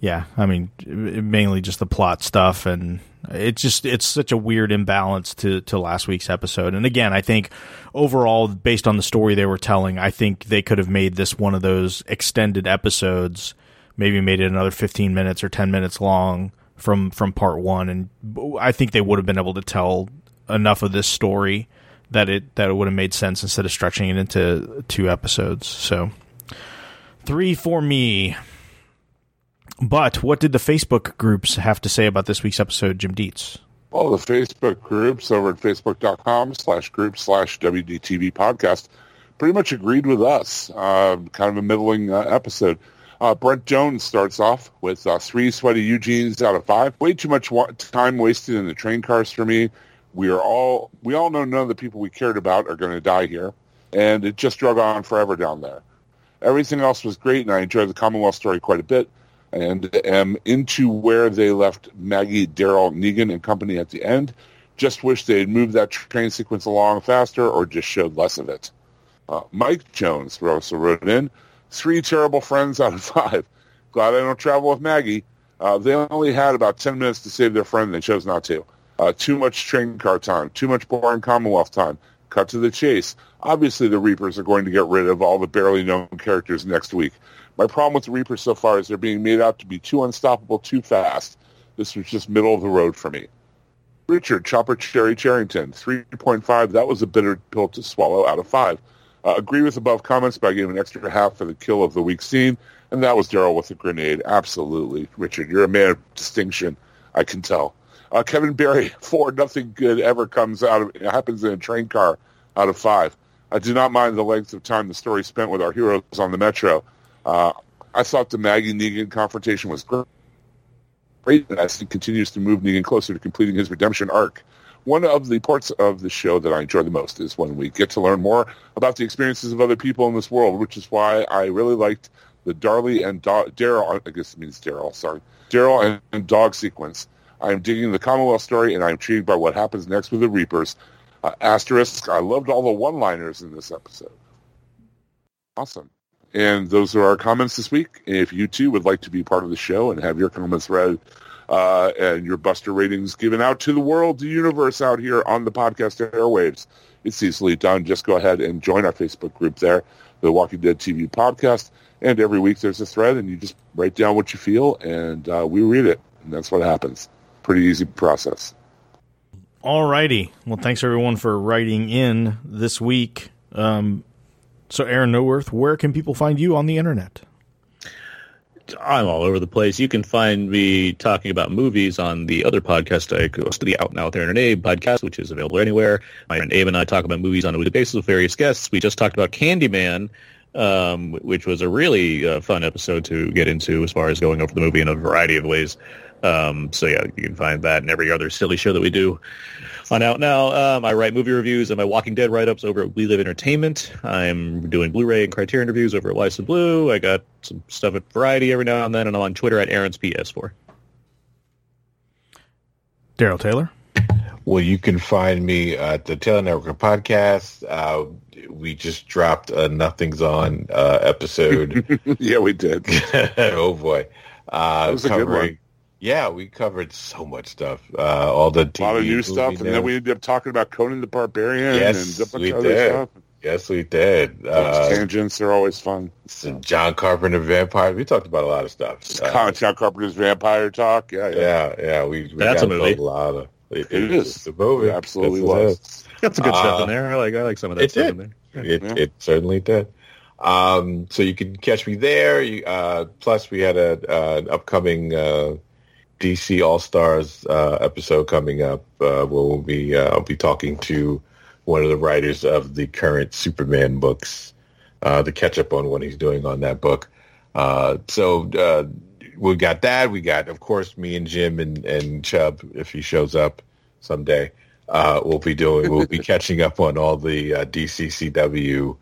yeah, I mean mainly just the plot stuff, and it's just it's such a weird imbalance to to last week's episode. And again, I think overall, based on the story they were telling, I think they could have made this one of those extended episodes. Maybe made it another fifteen minutes or ten minutes long from from part one, and I think they would have been able to tell enough of this story that it that it would have made sense instead of stretching it into two episodes. So three for me. But what did the Facebook groups have to say about this week's episode, Jim Dietz? Well, the Facebook groups over at facebook.com slash group slash WDTV podcast pretty much agreed with us. Uh, kind of a middling uh, episode. Uh, Brent Jones starts off with uh, three sweaty Eugenes out of five. Way too much wa- time wasted in the train cars for me. We are all we all know none of the people we cared about are going to die here, and it just drug on forever down there. Everything else was great, and I enjoyed the Commonwealth story quite a bit. and am into where they left Maggie, Daryl, Negan, and company at the end. Just wish they had moved that train sequence along faster or just showed less of it. Uh, Mike Jones also wrote in, three terrible friends out of five. Glad I don't travel with Maggie. Uh, they only had about 10 minutes to save their friend and they chose not to. Uh, too much train car time, too much boring Commonwealth time. Cut to the chase. Obviously, the Reapers are going to get rid of all the barely known characters next week. My problem with the Reapers so far is they're being made out to be too unstoppable too fast. This was just middle of the road for me. Richard Chopper Cherry Charrington, 3.5. That was a bitter pill to swallow out of 5. Uh, agree with above comments, but I gave an extra half for the kill of the week scene, and that was Daryl with a grenade. Absolutely. Richard, you're a man of distinction. I can tell. Uh, Kevin Barry, 4. Nothing good ever comes out of it happens in a train car out of 5. I do not mind the length of time the story spent with our heroes on the Metro. Uh, I thought the Maggie Negan confrontation was great great as he continues to move Negan closer to completing his redemption arc. One of the parts of the show that I enjoy the most is when we get to learn more about the experiences of other people in this world, which is why I really liked the Darlie and Daryl, I guess it means Daryl, sorry, Daryl and, and Dog sequence. I am digging the Commonwealth story, and I'm intrigued by what happens next with the Reapers. Uh, asterisk, I loved all the one-liners in this episode. Awesome. And those are our comments this week. If you too would like to be part of the show and have your comments read uh, and your Buster ratings given out to the world, the universe out here on the podcast airwaves, it's easily done. Just go ahead and join our Facebook group there, the Walking Dead TV podcast. And every week there's a thread, and you just write down what you feel, and uh, we read it. And that's what happens. Pretty easy process. All righty. Well, thanks everyone for writing in this week. Um, so, Aaron Neuwirth, where can people find you on the internet? I'm all over the place. You can find me talking about movies on the other podcast I host, the Out Now with Aaron and Abe podcast, which is available anywhere. My friend Abe and I talk about movies on a weekly basis with various guests. We just talked about Candyman, um, which was a really uh, fun episode to get into as far as going over the movie in a variety of ways. Um, so yeah, you can find that and every other silly show that we do on Out Now. Um, I write movie reviews and my Walking Dead write-ups over at We Live Entertainment. I'm doing Blu-ray and Criterion reviews over at Why So Blu. I got some stuff at Variety every now and then, and I'm on Twitter at Aaron's PS4. Daryl Taylor. Well, you can find me at the Taylor Network podcast. Uh, we just dropped a Nothing's On uh, episode. yeah, we did. oh boy, uh, That was a good one. Yeah, we covered so much stuff. Uh, all the TV A lot of new stuff, movie and then we ended up talking about Conan the Barbarian Yes, and a bunch we other did. stuff. Yes, we did. Uh, tangents are always fun. some John Carpenter vampire. We talked about a lot of stuff. Uh, John Carpenter's Vampire Talk. Yeah, yeah. yeah, yeah. We, we That's got a movie. A lot of it, It is. It's a movie. It absolutely This was. Got some good stuff Uh, in there. I like I like some of that it stuff did. in there. It, Yeah. it certainly did. Um, so you can catch me there. You, uh, plus, we had a uh, an upcoming uh, DC All Stars uh, episode coming up. Uh, we'll be uh, I'll be talking to one of the writers of the current Superman books uh, to catch up on what he's doing on that book. Uh, so uh, we got that. We got, of course, me and Jim and, and Chubb if he shows up someday. We'll be doing. We'll be catching up on all the DCCW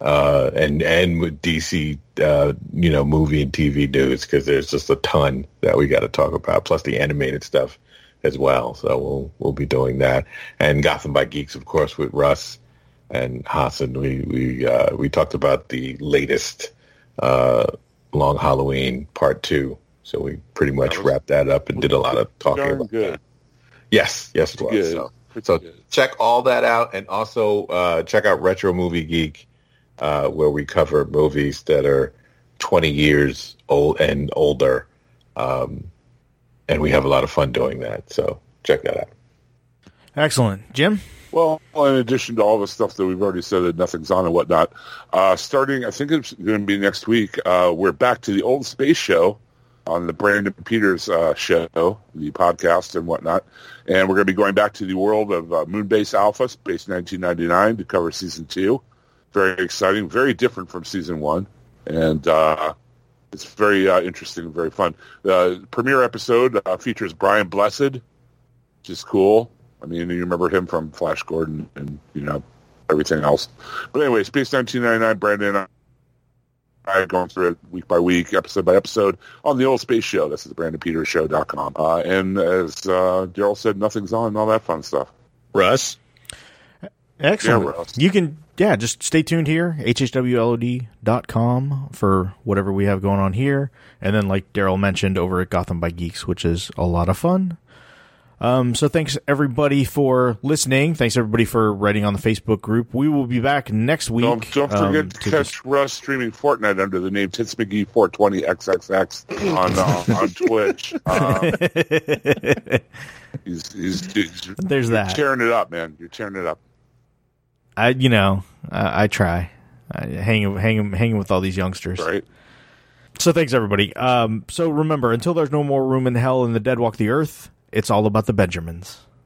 uh, and and with DC, uh, you know, movie and TV news because there's just a ton that we got to talk about. Plus the animated stuff as well. So we'll we'll be doing that. And Gotham by Geeks, of course, with Russ and Hassan. We we uh, we talked about the latest uh, Long Halloween Part Two. So we pretty much wrapped that up and did a lot of talking about good. that. Yes, yes, it was. So, so check all that out, and also uh, check out Retro Movie Geek, uh, where we cover movies that are 20 years old and older, um, and we have a lot of fun doing that. So check that out. Excellent. Jim? Well, in addition to all the stuff that we've already said that nothing's on and whatnot, uh, starting, I think it's going to be next week, uh, we're back to the old space show on the Brandon Peters uh, show, the podcast and whatnot. And we're going to be going back to the world of uh, Moonbase Alpha, Space 1999, to cover season two. Very exciting, very different from season one. And uh, it's very uh, interesting and very fun. The premiere episode uh, features Brian Blessed, which is cool. I mean, you remember him from Flash Gordon and, you know, everything else. But anyway, Space 1999, Brandon I going through it week by week, episode by episode on the old space show. This is the BrandonPetersShow.com. Uh, and as uh, Daryl said, nothing's on and all that fun stuff. Russ, Excellent. Yeah, Russ. you can, yeah, just stay tuned here, hhwlod.com for whatever we have going on here. And then, like Daryl mentioned, over at Gotham by Geeks, which is a lot of fun. Um, so thanks everybody for listening. Thanks everybody for writing on the Facebook group. We will be back next week. Don't, don't um, forget to to catch dis- Russ streaming Fortnite under the name Tits McGee 420XXX on uh, on Twitch. Uh, he's, he's, he's There's that. tearing it up, man. You're tearing it up. I, you know, I, I try. I hang, hang, hanging with all these youngsters. Right? So thanks everybody. Um, so remember, until there's no more room in hell and the dead walk the earth, it's all about the Benjamins.